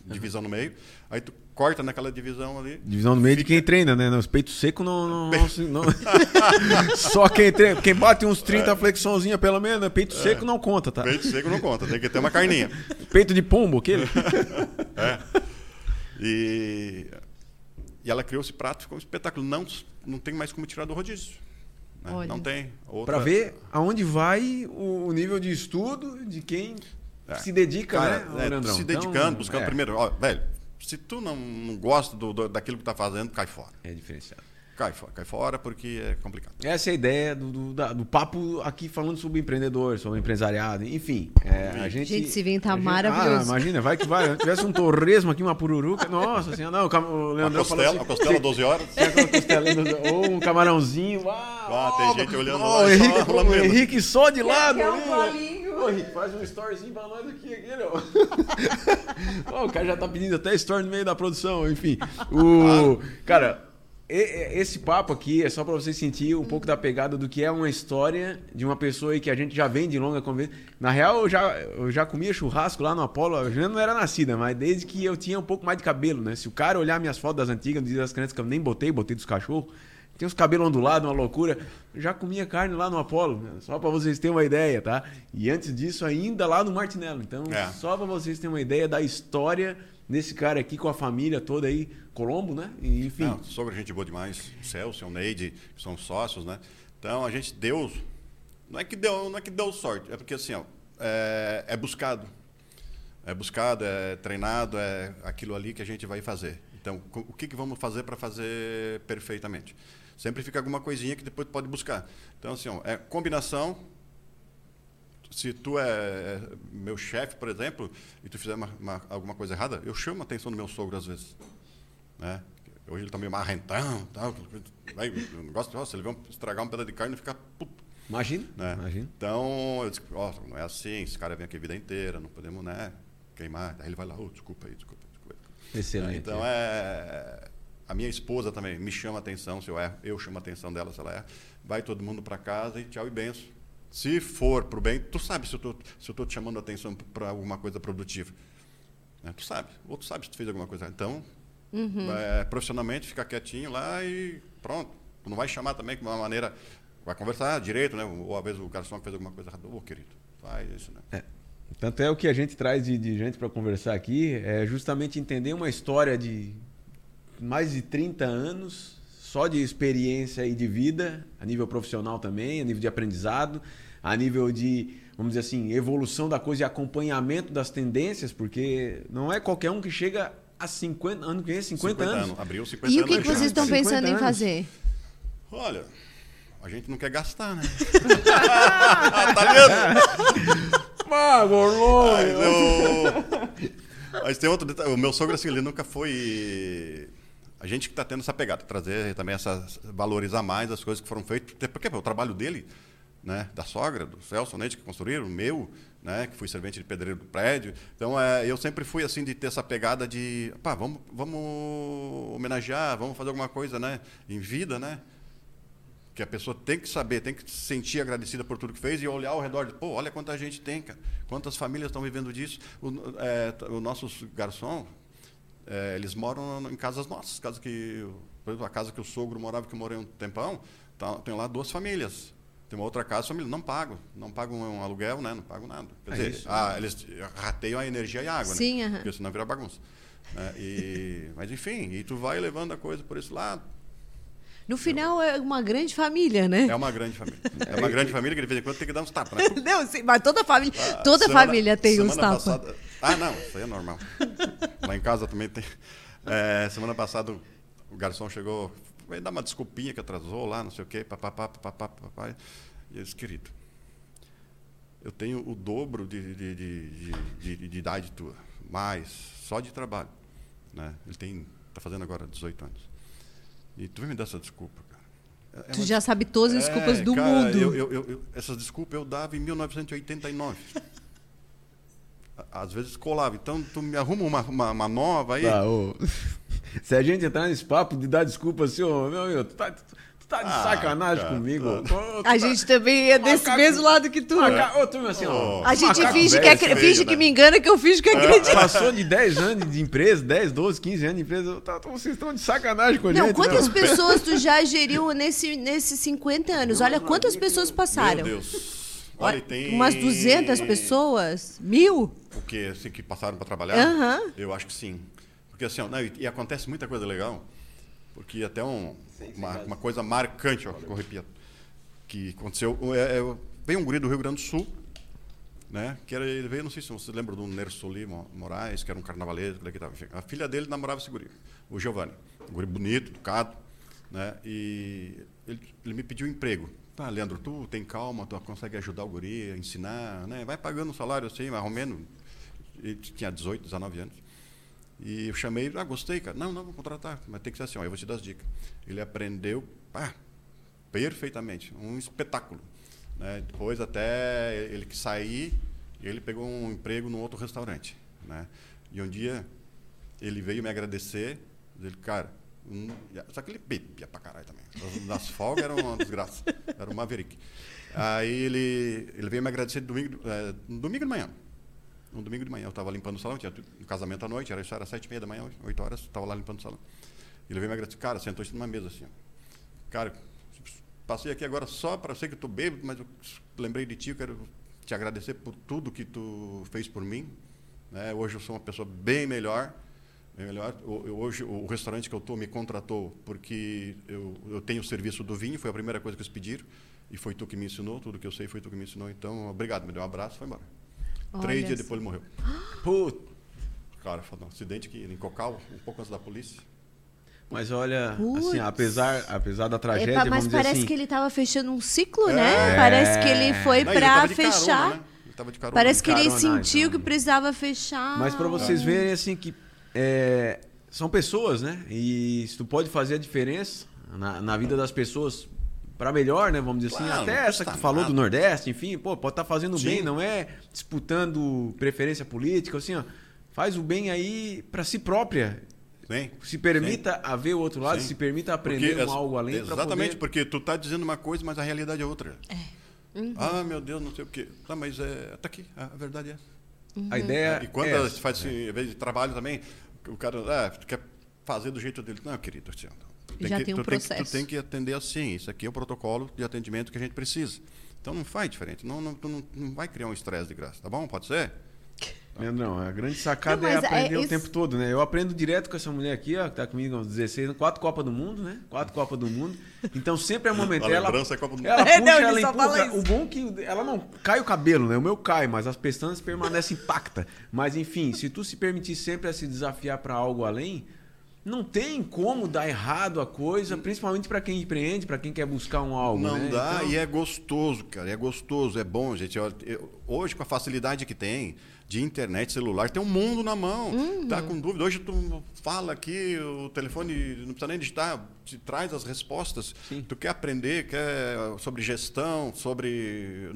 Speaker 3: divisão no meio. Aí tu corta naquela divisão ali.
Speaker 1: Divisão no meio de quem treina, né? Os peitos secos não. não, não, não- Só quem treina. Quem bate uns 30 flexãozinha pelo menos, né? peito seco não conta, tá?
Speaker 3: Peito seco não conta, tem que ter uma carninha.
Speaker 1: Peito de pombo, aquele.
Speaker 3: E, e ela criou esse prato, ficou um espetáculo. Não, não tem mais como tirar do rodízio. né? Não tem. Outra-
Speaker 1: Pra ver aonde vai o nível de estudo de quem
Speaker 3: É.
Speaker 1: se dedica,
Speaker 3: Cara,
Speaker 1: né,
Speaker 3: é, se
Speaker 1: Então,
Speaker 3: dedicando, buscando
Speaker 1: é,
Speaker 3: primeiro. Ó, velho, se tu não, não gosta do, do- daquilo que tá fazendo, cai fora.
Speaker 1: É diferenciado.
Speaker 3: cai, fora, cai fora porque é complicado.
Speaker 1: Essa é a ideia do, do, da- do papo aqui falando sobre empreendedor, sobre empresariado, enfim. é, a gente,
Speaker 2: Gente, esse vinho tá maravilhoso.
Speaker 1: Ah, imagina, vai que vai. Se tivesse um torresmo aqui, uma pururuca, nossa senhora, não, o cam- o
Speaker 3: A
Speaker 1: Leandrão falou
Speaker 3: costela,
Speaker 1: assim,
Speaker 3: a costela 12 horas.
Speaker 1: Do- ou um camarãozinho. Uau,
Speaker 3: Ah, tem gente olhando
Speaker 1: ó,
Speaker 3: lá
Speaker 1: o
Speaker 3: e só
Speaker 1: Henrique, o. Henrique só de lado.
Speaker 2: quer um
Speaker 1: né?
Speaker 2: bolinho?
Speaker 1: Ô, Henrique, faz um storyzinho pra nós aqui, aqui. Ó, o cara já tá pedindo até story no meio da produção, enfim. O, cara, esse papo aqui é só pra você sentir um pouco da pegada do que é uma história de uma pessoa aí que a gente já vem de longa convivência. Na real, eu já, eu já comia churrasco lá no Apolo, eu já não era nascida, mas desde que eu tinha um pouco mais de cabelo, né? Se o cara olhar minhas fotos das antigas, no dia das crianças que eu nem botei, botei dos cachorros, tem os cabelos ondulados, uma loucura. Já comia carne lá no Apolo, né? só pra vocês terem uma ideia, tá? E antes disso, ainda lá no Martinello. Então,
Speaker 3: É.
Speaker 1: só pra vocês terem uma ideia da história desse cara aqui com a família toda aí, Colombo, né? E, enfim.
Speaker 3: Não, sogro, gente boa demais. O Celso, o Neide, que são sócios, né? Então a gente deu. Não é que deu, não é que deu sorte, é porque assim, ó, é, é buscado. É buscado, é treinado, é aquilo ali que a gente vai fazer. Então, o que, que vamos fazer para fazer perfeitamente? Sempre fica alguma coisinha que depois pode buscar. Então, assim, ó, é combinação. Se tu é meu chefe, por exemplo, e tu fizer uma- uma- alguma coisa errada, eu chamo a atenção do meu sogro às vezes né? Hoje ele está meio marrentão, tal, vai, o negócio, nossa, ele vai estragar um pedaço de carne e ficar puto,
Speaker 1: Imagina,
Speaker 3: né?
Speaker 1: imagina.
Speaker 3: Então, eu disse, ó, não é assim, esse cara vem aqui a vida inteira, não podemos, né, queimar. Aí ele vai lá, oh, desculpa aí, desculpa, desculpa. aí."
Speaker 1: Excelente.
Speaker 3: Então, é, a minha esposa também me chama a atenção se eu erro, eu chamo a atenção dela se ela erra. Vai todo mundo para casa e tchau e benção. Se for pro bem, tu sabe se eu tô, se eu tô te chamando a atenção para alguma coisa produtiva. Né? Tu sabe, ou tu sabe se tu fez alguma coisa. Então, é, profissionalmente, ficar quietinho lá e pronto. Tu não vai chamar também de uma maneira. Vai conversar direito, né? Ou às vezes o garçom fez alguma coisa errada. Ô, querido, faz isso, né?
Speaker 1: Tanto é o que a gente traz de, de gente para conversar aqui, é justamente entender uma história de mais de 30 anos, só de experiência e de vida, a nível profissional também, a nível de aprendizado, a nível de, vamos dizer assim, evolução da coisa e acompanhamento das tendências, porque não é qualquer um que chega a 50 ano que vem, 50, anos.
Speaker 3: Abriu 50
Speaker 2: E o
Speaker 3: anos.
Speaker 2: que, que
Speaker 3: já.
Speaker 2: vocês estão
Speaker 1: 50
Speaker 2: pensando em
Speaker 1: anos.
Speaker 2: fazer?
Speaker 3: Olha, a gente não quer gastar, né? tá vendo?
Speaker 1: Ah, Gorlô!
Speaker 3: Mas, tem outro detalhe. O meu sogro, assim, ele nunca foi. A gente que está tendo essa pegada, trazer também essa. valorizar mais as coisas que foram feitas. Porque pô, o trabalho dele, né, da sogra, do Celso, né, que construíram, o meu, né, que fui servente de pedreiro do prédio. Então, é, eu sempre fui assim de ter essa pegada de, pá, vamos, vamos homenagear, vamos fazer alguma coisa, né, em vida, né? Que a pessoa tem que saber, tem que se sentir agradecida por tudo que fez e olhar ao redor, de, pô, olha quanta gente tem, cara, quantas famílias estão vivendo disso. O, é, os nossos garçons, é, eles moram em casas nossas, casa que, por exemplo, a casa que o sogro morava, que eu morei um tempão, tá, tem lá duas famílias. Tem uma outra casa, família, não pago, não pago um aluguel, né, não pago nada. Quer
Speaker 1: É
Speaker 3: dizer,
Speaker 1: isso.
Speaker 3: ah, eles rateiam a energia e a água,
Speaker 2: Sim,
Speaker 3: né?
Speaker 2: aham.
Speaker 3: Porque senão vira bagunça. né? E, mas enfim, e tu vai levando a coisa por esse lado.
Speaker 2: No final é uma grande família, né?
Speaker 3: É uma grande família. É uma grande família que de vez em quando tem que dar uns tapas, né?
Speaker 2: Não, sim, mas toda família,
Speaker 3: Ah,
Speaker 2: toda
Speaker 3: semana-
Speaker 2: família tem uns tapas.
Speaker 3: passada- Ah, não, isso aí é normal. Lá em casa também tem. É, semana passada o- garçom chegou, veio dar uma desculpinha que atrasou lá, não sei o quê, papapá, papapá, papapá. E eu disse, querido, eu tenho o dobro de, de, de, de, de- de idade tua, mais, só de trabalho. Né? Ele tem, está fazendo agora 18 anos. E tu vem me dar essa desculpa, cara. É
Speaker 2: Tu
Speaker 3: uma
Speaker 2: já sabe todas as desculpas
Speaker 3: é,
Speaker 2: do
Speaker 3: cara,
Speaker 2: mundo.
Speaker 3: eu- eu- eu- essas desculpas eu dava em 1989. Á- Às vezes colava. Então, tu me arruma uma, uma, uma nova aí.
Speaker 1: Tá, ô. Se a gente entrar nesse papo de dar desculpa assim, ô, meu, meu, tu tá, tu tá de
Speaker 3: Ah,
Speaker 1: sacanagem
Speaker 3: cara,
Speaker 1: comigo.
Speaker 3: tá.
Speaker 1: ô.
Speaker 2: A
Speaker 1: tá-
Speaker 2: gente também é desse
Speaker 1: Macaco-
Speaker 2: mesmo lado que tu.
Speaker 1: Maca... Ô, turma, assim, ó.
Speaker 3: Ô.
Speaker 2: A gente
Speaker 1: macaco
Speaker 2: finge que, acre-
Speaker 3: feio,
Speaker 2: finge que
Speaker 3: né?
Speaker 2: me engana, que eu finge que acredito.
Speaker 1: Passou de 10 anos de empresa, 10, 12, 15 anos de empresa. Tá, vocês estão de sacanagem com a
Speaker 2: Não,
Speaker 1: gente.
Speaker 2: quantas
Speaker 1: né?
Speaker 2: pessoas tu já geriu nesse, nesses 50 anos? Olha quantas pessoas passaram.
Speaker 3: Meu Deus. Olha, tem.
Speaker 2: Umas 200 pessoas? Mil?
Speaker 3: O que? Assim, que passaram para trabalhar?
Speaker 2: Aham.
Speaker 3: Eu acho que sim. Porque assim, ó, não, e, e acontece muita coisa legal. Porque até um, uma, uma coisa marcante, ó, que eu repito, que aconteceu. É, é, veio um guri do Rio Grande do Sul, né? Que era, ele veio, não sei se você lembra do Nersoli Mo- Moraes, que era um carnavalesco, daqui tava. A filha dele namorava esse guri, o Giovanni. Um guri bonito, educado, né? E ele, ele me pediu emprego. Tá, Leandro, tu tem calma, tu consegue ajudar o guri, ensinar, né? Vai pagando um salário assim, mais ou menos. Ele tinha 18, 19 anos. E eu chamei, ah, gostei, cara. Não, não, vou contratar, mas tem que ser assim, ó, eu vou te dar as dicas. Ele aprendeu, pá, perfeitamente, um espetáculo. Né? Depois até ele que sair, ele pegou um emprego num outro restaurante. Né? E um dia ele veio me agradecer, ele, cara, um, só que ele bebia pra caralho também. Nas folgas era uma desgraça. Era um maverick. Aí ele, ele veio me agradecer domingo, é, domingo de manhã. Um domingo de manhã eu estava limpando o salão, tinha casamento à noite, era isso, era sete e meia da manhã, oito horas, estava lá limpando o salão. Ele veio me agradecer, cara, sentou numa mesa assim. Cara, passei aqui agora só para ser que tu bebo, mas eu lembrei de ti, eu quero te agradecer por tudo que tu fez por mim. Né? Hoje eu sou uma pessoa bem melhor é melhor. Hoje, o restaurante que eu estou me contratou porque eu, eu tenho o serviço do vinho, foi a primeira coisa que eles pediram, e foi tu que me ensinou, tudo que eu sei foi tu que me ensinou. Então, obrigado, me deu um abraço e foi embora. Olha Três dias depois ele morreu. Puta! Cara, foi um acidente que, em Cocal, um pouco antes da polícia.
Speaker 1: Mas olha, assim, apesar, apesar da tragédia, Epa,
Speaker 2: mas
Speaker 1: parece
Speaker 2: assim, que ele estava fechando um ciclo, é, né? Parece que ele foi para fechar. Carona, né? Parece que ele sentiu então. que precisava fechar.
Speaker 1: Mas para vocês verem assim que é, são pessoas, né? E tu pode fazer a diferença na, na vida das pessoas para melhor, né? Vamos dizer assim, claro, assim. Até essa que tu falou nada. do Nordeste, enfim, pô, pode estar tá fazendo Sim. bem, não é disputando preferência política, assim, ó. Faz o bem aí para si própria. Sim. Se permita Sim. a ver o outro lado, Sim. se permita aprender porque, um algo além.
Speaker 3: Exatamente, poder... porque tu tá dizendo uma coisa, mas a realidade é outra. É. Uhum. Ah, meu Deus, não sei o quê. Tá, mas é, tá aqui, a verdade é.
Speaker 1: Uhum. A ideia.
Speaker 3: E quando é, faz, assim, em vez de trabalho também, o cara, ah, quer fazer do jeito dele. Não, querido, assim,
Speaker 2: tem Já
Speaker 3: que,
Speaker 2: tem um
Speaker 3: tu
Speaker 2: processo.
Speaker 3: Tem, tu tem que atender assim. Isso aqui é o protocolo de atendimento que a gente precisa. Então não faz diferente. Não, não, não, não vai criar um estresse de graça, tá bom? Pode ser?
Speaker 1: Leandrão, a grande sacada não, é, é aprender é, o tempo todo, né? Eu aprendo direto com essa mulher aqui, ó, que tá comigo aos 16 quatro Copas do Mundo, né? Quatro Copas do Mundo. Então sempre é momento. ela,
Speaker 3: é Copa do
Speaker 1: ela puxa, não, ela empurra. O bom é que ela não cai o cabelo, né? O meu cai, mas as pestanas permanecem intactas. Mas enfim, se tu se permitir sempre a se desafiar para algo além, não tem como dar errado a coisa, principalmente para quem empreende, para quem quer buscar um algo.
Speaker 3: Não
Speaker 1: né?
Speaker 3: dá então... e é gostoso, cara. É gostoso, é bom, gente. Hoje, com a facilidade que tem, de internet, celular, tem um mundo na mão. Uhum. Tá com dúvida. Hoje tu fala aqui, o telefone não precisa nem digitar, te traz as respostas. Sim. Tu quer aprender, quer sobre gestão, sobre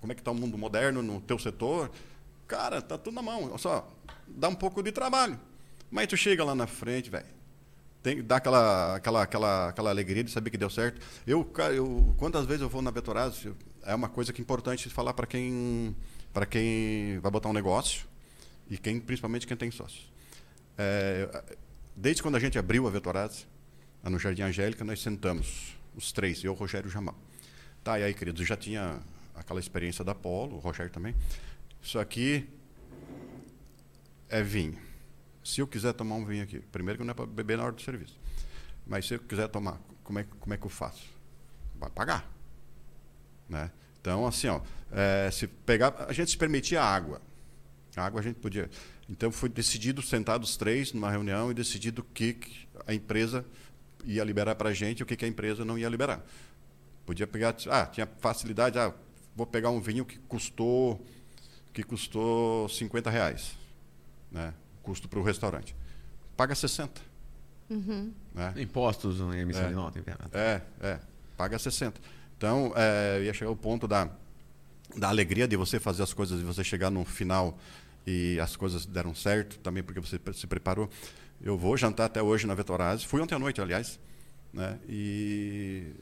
Speaker 3: como é que está o mundo moderno no teu setor. Cara, tá tudo na mão. Só dá um pouco de trabalho. Mas tu chega lá na frente, velho. Tem que dar aquela, aquela, aquela, aquela alegria de saber que deu certo. Eu, eu quantas vezes eu vou na Vetoraz, é uma coisa que é importante falar para quem quem vai botar um negócio e quem principalmente quem tem sócios. É, desde quando a gente abriu a Vetoraz, no Jardim Angélica, nós sentamos, os três, eu, Rogério e Jamal. Tá, e aí, queridos, já tinha aquela experiência da Polo, o Rogério também. Isso aqui é vinho. Se eu quiser tomar um vinho aqui, primeiro que não é para beber na hora do serviço. Mas se eu quiser tomar, como é, como é que eu faço? Vai pagar. Né? Então, assim, ó, é, se pegar, a gente se permitia água. A água a gente podia. Então foi decidido, sentados três numa reunião e decidido o que a empresa ia liberar para a gente e o que a empresa não ia liberar. Podia pegar, ah, tinha facilidade, ah, vou pegar um vinho que custou que custou 50 reais, né? Custo para o restaurante. Paga 60.
Speaker 1: Uhum. Né? Impostos, emissão é, de nota.
Speaker 3: É, é, paga 60. Então, é, ia chegar ao ponto da, da alegria de você fazer as coisas, de você chegar no final e as coisas deram certo, também porque você se preparou. Eu vou jantar até hoje na Vetorazzi. Fui ontem à noite, aliás. Né? E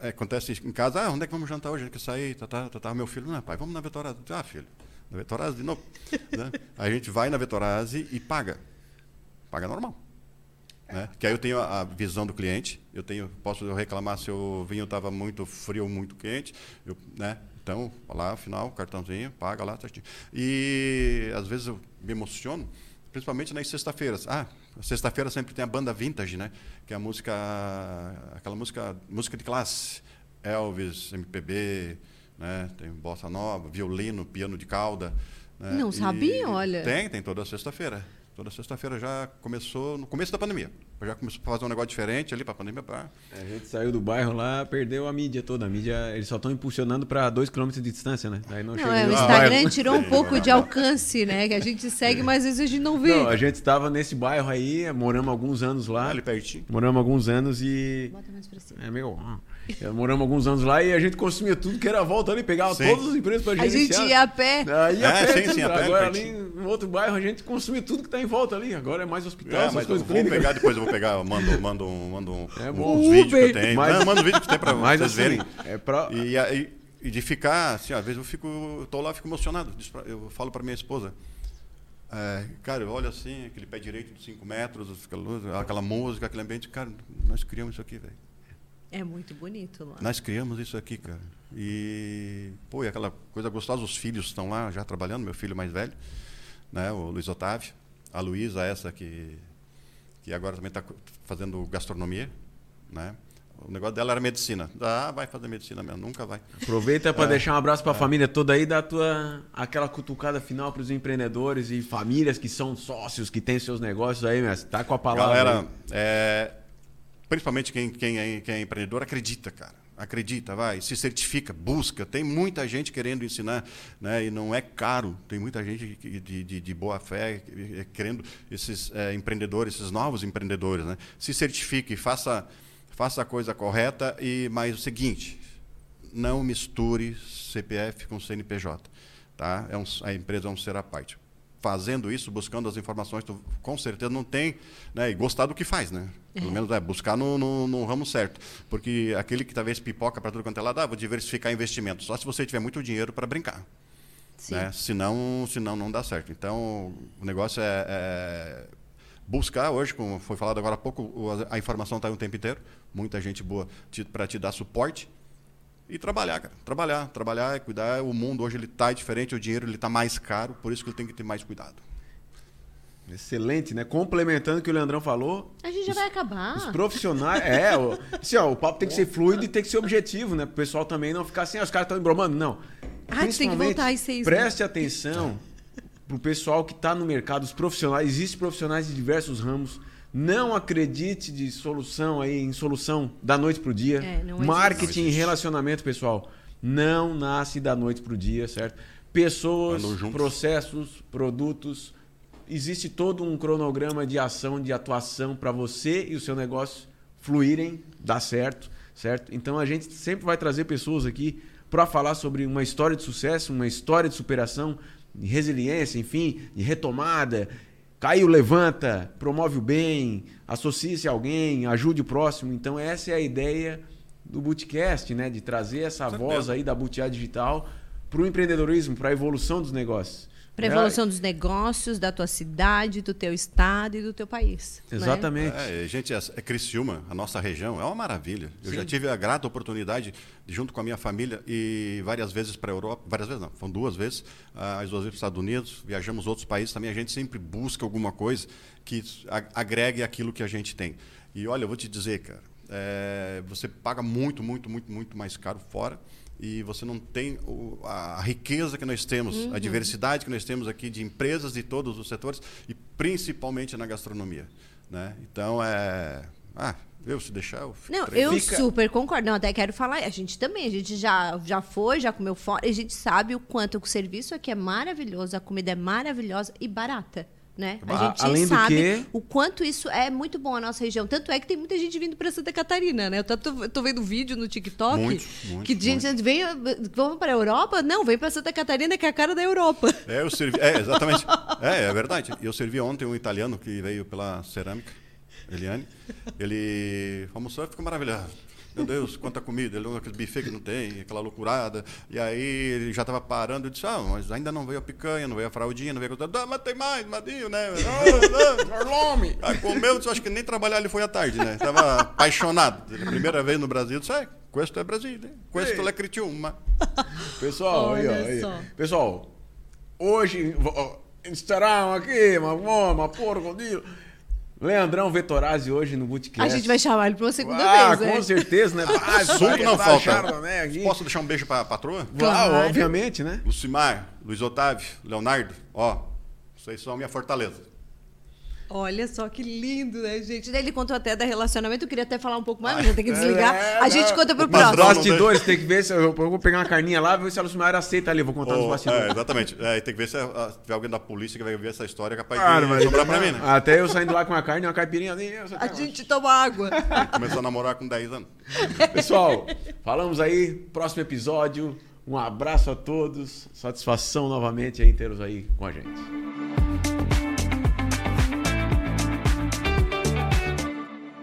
Speaker 3: é, acontece em casa, ah, onde é que vamos jantar hoje? A gente quer sair, tá, tá, tá, tá. Meu filho, não, pai, vamos na Vetorazzi. Ah, filho, na Vetorazzi de novo. né? A gente vai na Vetorazzi e paga. Paga normal. Né? Que aí eu tenho a, visão do cliente, eu tenho, posso reclamar se o vinho estava muito frio ou muito quente, eu, né? Então, lá, final, cartãozinho, paga lá, certinho. E às vezes eu me emociono, principalmente nas sexta-feiras. Ah, sexta-feira sempre tem a banda vintage, né? Que é a música, aquela música, música de classe, Elvis, MPB, né? Tem bossa nova, violino, piano de cauda. Né?
Speaker 2: Não sabia, olha.
Speaker 3: Tem, tem toda sexta-feira. Toda sexta-feira já começou, no começo da pandemia. Já começou a fazer um negócio diferente ali para a pandemia. Pra...
Speaker 1: A gente saiu do bairro lá, perdeu a mídia toda. A mídia, eles só estão impulsionando para 2 km de distância, né?
Speaker 2: Aí não, não é, o Instagram tirou um pouco de alcance, né? Que a gente segue, mas às vezes a gente não vê. Não,
Speaker 1: a gente estava nesse bairro aí, moramos alguns anos lá.
Speaker 3: Ali pertinho.
Speaker 1: Moramos alguns anos e. Bota mais pra cima. É meu. Moramos alguns anos lá e a gente consumia tudo que era a volta ali, pegava sim. todas as empresas para
Speaker 2: gerenciar. A gente ia a pé.
Speaker 1: Ah, ia é, a pé, sim, sim, a pé Agora ali no outro bairro a gente consumia tudo que está em volta ali. Agora é mais hospital, é, essas coisas
Speaker 3: vou pegar, depois eu vou pegar, mando, mando, mando é, uns vídeos que eu tenho. Mas, Não, mando vídeo que tem para vocês assim, verem. É pra... e, e, e, de ficar, assim, às vezes eu fico, tô lá, fico emocionado. Eu falo para minha esposa, é, cara, eu olho assim, aquele pé direito de 5 metros, aquela música, aquele ambiente, cara, nós criamos isso aqui, velho.
Speaker 2: É muito bonito lá.
Speaker 3: Nós criamos isso aqui, cara. E, pô, e aquela coisa gostosa, os filhos estão lá já trabalhando, meu filho mais velho, né, o Luiz Otávio, a Luísa, essa que, que agora também está fazendo gastronomia, né? O negócio dela era medicina. Ah, vai fazer medicina mesmo, nunca vai.
Speaker 1: Aproveita para é, deixar um abraço para a é. família toda aí, dá tua aquela cutucada final para os empreendedores e famílias que são sócios, que têm seus negócios aí, mas tá com a palavra.
Speaker 3: Galera, é, principalmente quem, quem, é, quem é empreendedor, acredita, cara. Acredita, vai, se certifica, busca. Tem muita gente querendo ensinar, né? E não é caro. Tem muita gente de, de, de boa fé querendo esses é, empreendedores, esses novos empreendedores, né? Se certifique, faça, faça a coisa correta. E mas o seguinte, não misture CPF com CNPJ, tá? É um, a empresa é um ser à parte fazendo isso, buscando as informações, tu, com certeza não tem, né, e gostar do que faz, né? Pelo é. menos é buscar no, no, no, ramo certo. Porque aquele que talvez pipoca para tudo quanto é lado, ah, vou diversificar investimentos. Só se você tiver muito dinheiro para brincar. Sim. Né? Senão, senão não dá certo. Então, o negócio é, é buscar hoje, como foi falado agora há pouco, a informação está aí o tempo inteiro. Muita gente boa para te dar suporte. E trabalhar, cara. Trabalhar, trabalhar e cuidar. O mundo hoje ele está diferente, o dinheiro ele está mais caro, por isso que ele tem que ter mais cuidado.
Speaker 1: Excelente, né? Complementando o que o Leandrão falou.
Speaker 2: A gente já vai acabar.
Speaker 1: Os profissionais. é, o, assim, ó, o papo tem que ser fluido e tem que ser objetivo, né? Para o pessoal também não ficar assim, ah, os caras estão embromando. Não.
Speaker 2: Ah, tem que voltar às seis.
Speaker 1: Preste né? atenção para o pessoal que está no mercado, os profissionais. Existem profissionais de diversos ramos não acredite de solução aí em solução da noite para o dia. É, Marketing e relacionamento, pessoal, não nasce da noite para o dia, certo? Pessoas, processos, produtos. Existe todo um cronograma de ação, de atuação para você e o seu negócio fluírem, dar certo, certo? Então a gente sempre vai trazer pessoas aqui para falar sobre uma história de sucesso, uma história de superação, de resiliência, enfim, de retomada, Caiu, levanta, promove o bem, associe-se a alguém, ajude o próximo. Então, essa é a ideia do Bootcast, né? De trazer essa voz aí da Butiá Digital para o empreendedorismo, para a evolução dos negócios.
Speaker 2: Para a evolução dos negócios, da tua cidade, do teu estado e do teu país.
Speaker 1: Né? Exatamente.
Speaker 3: Né? É, gente, é, é Criciúma, a nossa região, é uma maravilha. Eu Sim. já tive a grata oportunidade, de, junto com a minha família, e várias vezes para a Europa, várias vezes não, foram duas vezes, ah, as duas vezes para os Estados Unidos, viajamos outros países também, a gente sempre busca alguma coisa que agregue aquilo que a gente tem. E olha, eu vou te dizer, cara, é, você paga muito, muito, muito, muito mais caro fora e você não tem o, a riqueza que nós temos, uhum. a diversidade que nós temos aqui de empresas de todos os setores e principalmente na gastronomia, né? Então é, ah, eu se deixar eu
Speaker 2: Não, eu Fica... super concordo. Não, até quero falar, a gente também, a gente já já foi, já comeu fora, a gente sabe o quanto o serviço aqui é maravilhoso, a comida é maravilhosa e barata né? A gente Além sabe que... o quanto isso é muito bom a nossa região. Tanto é que tem muita gente vindo para Santa Catarina, né? Eu tô, tô, tô, vendo vídeo no TikTok muito, muito, que gente muito. vem, vamos para a Europa? Não, vem para Santa Catarina que é a cara da Europa.
Speaker 3: É, eu servi, é exatamente. é, é verdade. Eu servi ontem um italiano que veio pela cerâmica, Eliane. Ele almoçou e ficou maravilhado meu Deus, quanta comida, ele aquele buffet que não tem, aquela loucurada. E aí ele já estava parando e disse, ah, mas ainda não veio a picanha, não veio a fraldinha, não veio a... Ah, mas tem mais, Madinho, né? Orlome! Aí comeu, disse, acho que nem trabalhar ele foi à tarde, né? Estava apaixonado. Primeira vez no Brasil, disse, é, questo é Brasil, né? questo é Criciúma.
Speaker 1: Pessoal, aí, ó, aí. Pessoal, hoje estarão aqui, uma, uma porco, Leandrão Vetorazzi hoje no Bootcast.
Speaker 2: A gente vai chamar ele para uma segunda ah, vez,
Speaker 1: né? com certeza, né?
Speaker 3: Ah, Assunto não falta. né, Posso deixar um beijo para a patroa?
Speaker 1: Claro. Ah, obviamente, né?
Speaker 3: Lucimar, Luiz Otávio, Leonardo, ó, vocês são a minha fortaleza.
Speaker 2: Olha só que lindo, né, gente? Daí ele contou até da relacionamento, eu queria até falar um pouco mais, mas eu tenho que desligar.
Speaker 1: É,
Speaker 2: a gente conta pro
Speaker 1: Mas
Speaker 2: próximo.
Speaker 1: bastidores, tem que ver se eu, eu vou pegar uma carninha lá, ver se a Lucimara aceita ali, vou contar nos
Speaker 3: Ou-
Speaker 1: bastidores.
Speaker 3: é, exatamente. É, tem que ver se, ah, se tiver alguém da polícia que vai ver essa história, é capaz
Speaker 1: Claro,
Speaker 3: de
Speaker 1: mas-
Speaker 3: sobrar pra mim, né?
Speaker 1: Até eu saindo lá com a carne, uma caipirinha nem eu.
Speaker 2: A gente toma água.
Speaker 3: Começou a namorar com 10 anos.
Speaker 1: Pessoal, falamos aí, próximo episódio. Um abraço a todos. Satisfação novamente aí tê-los aí com a gente.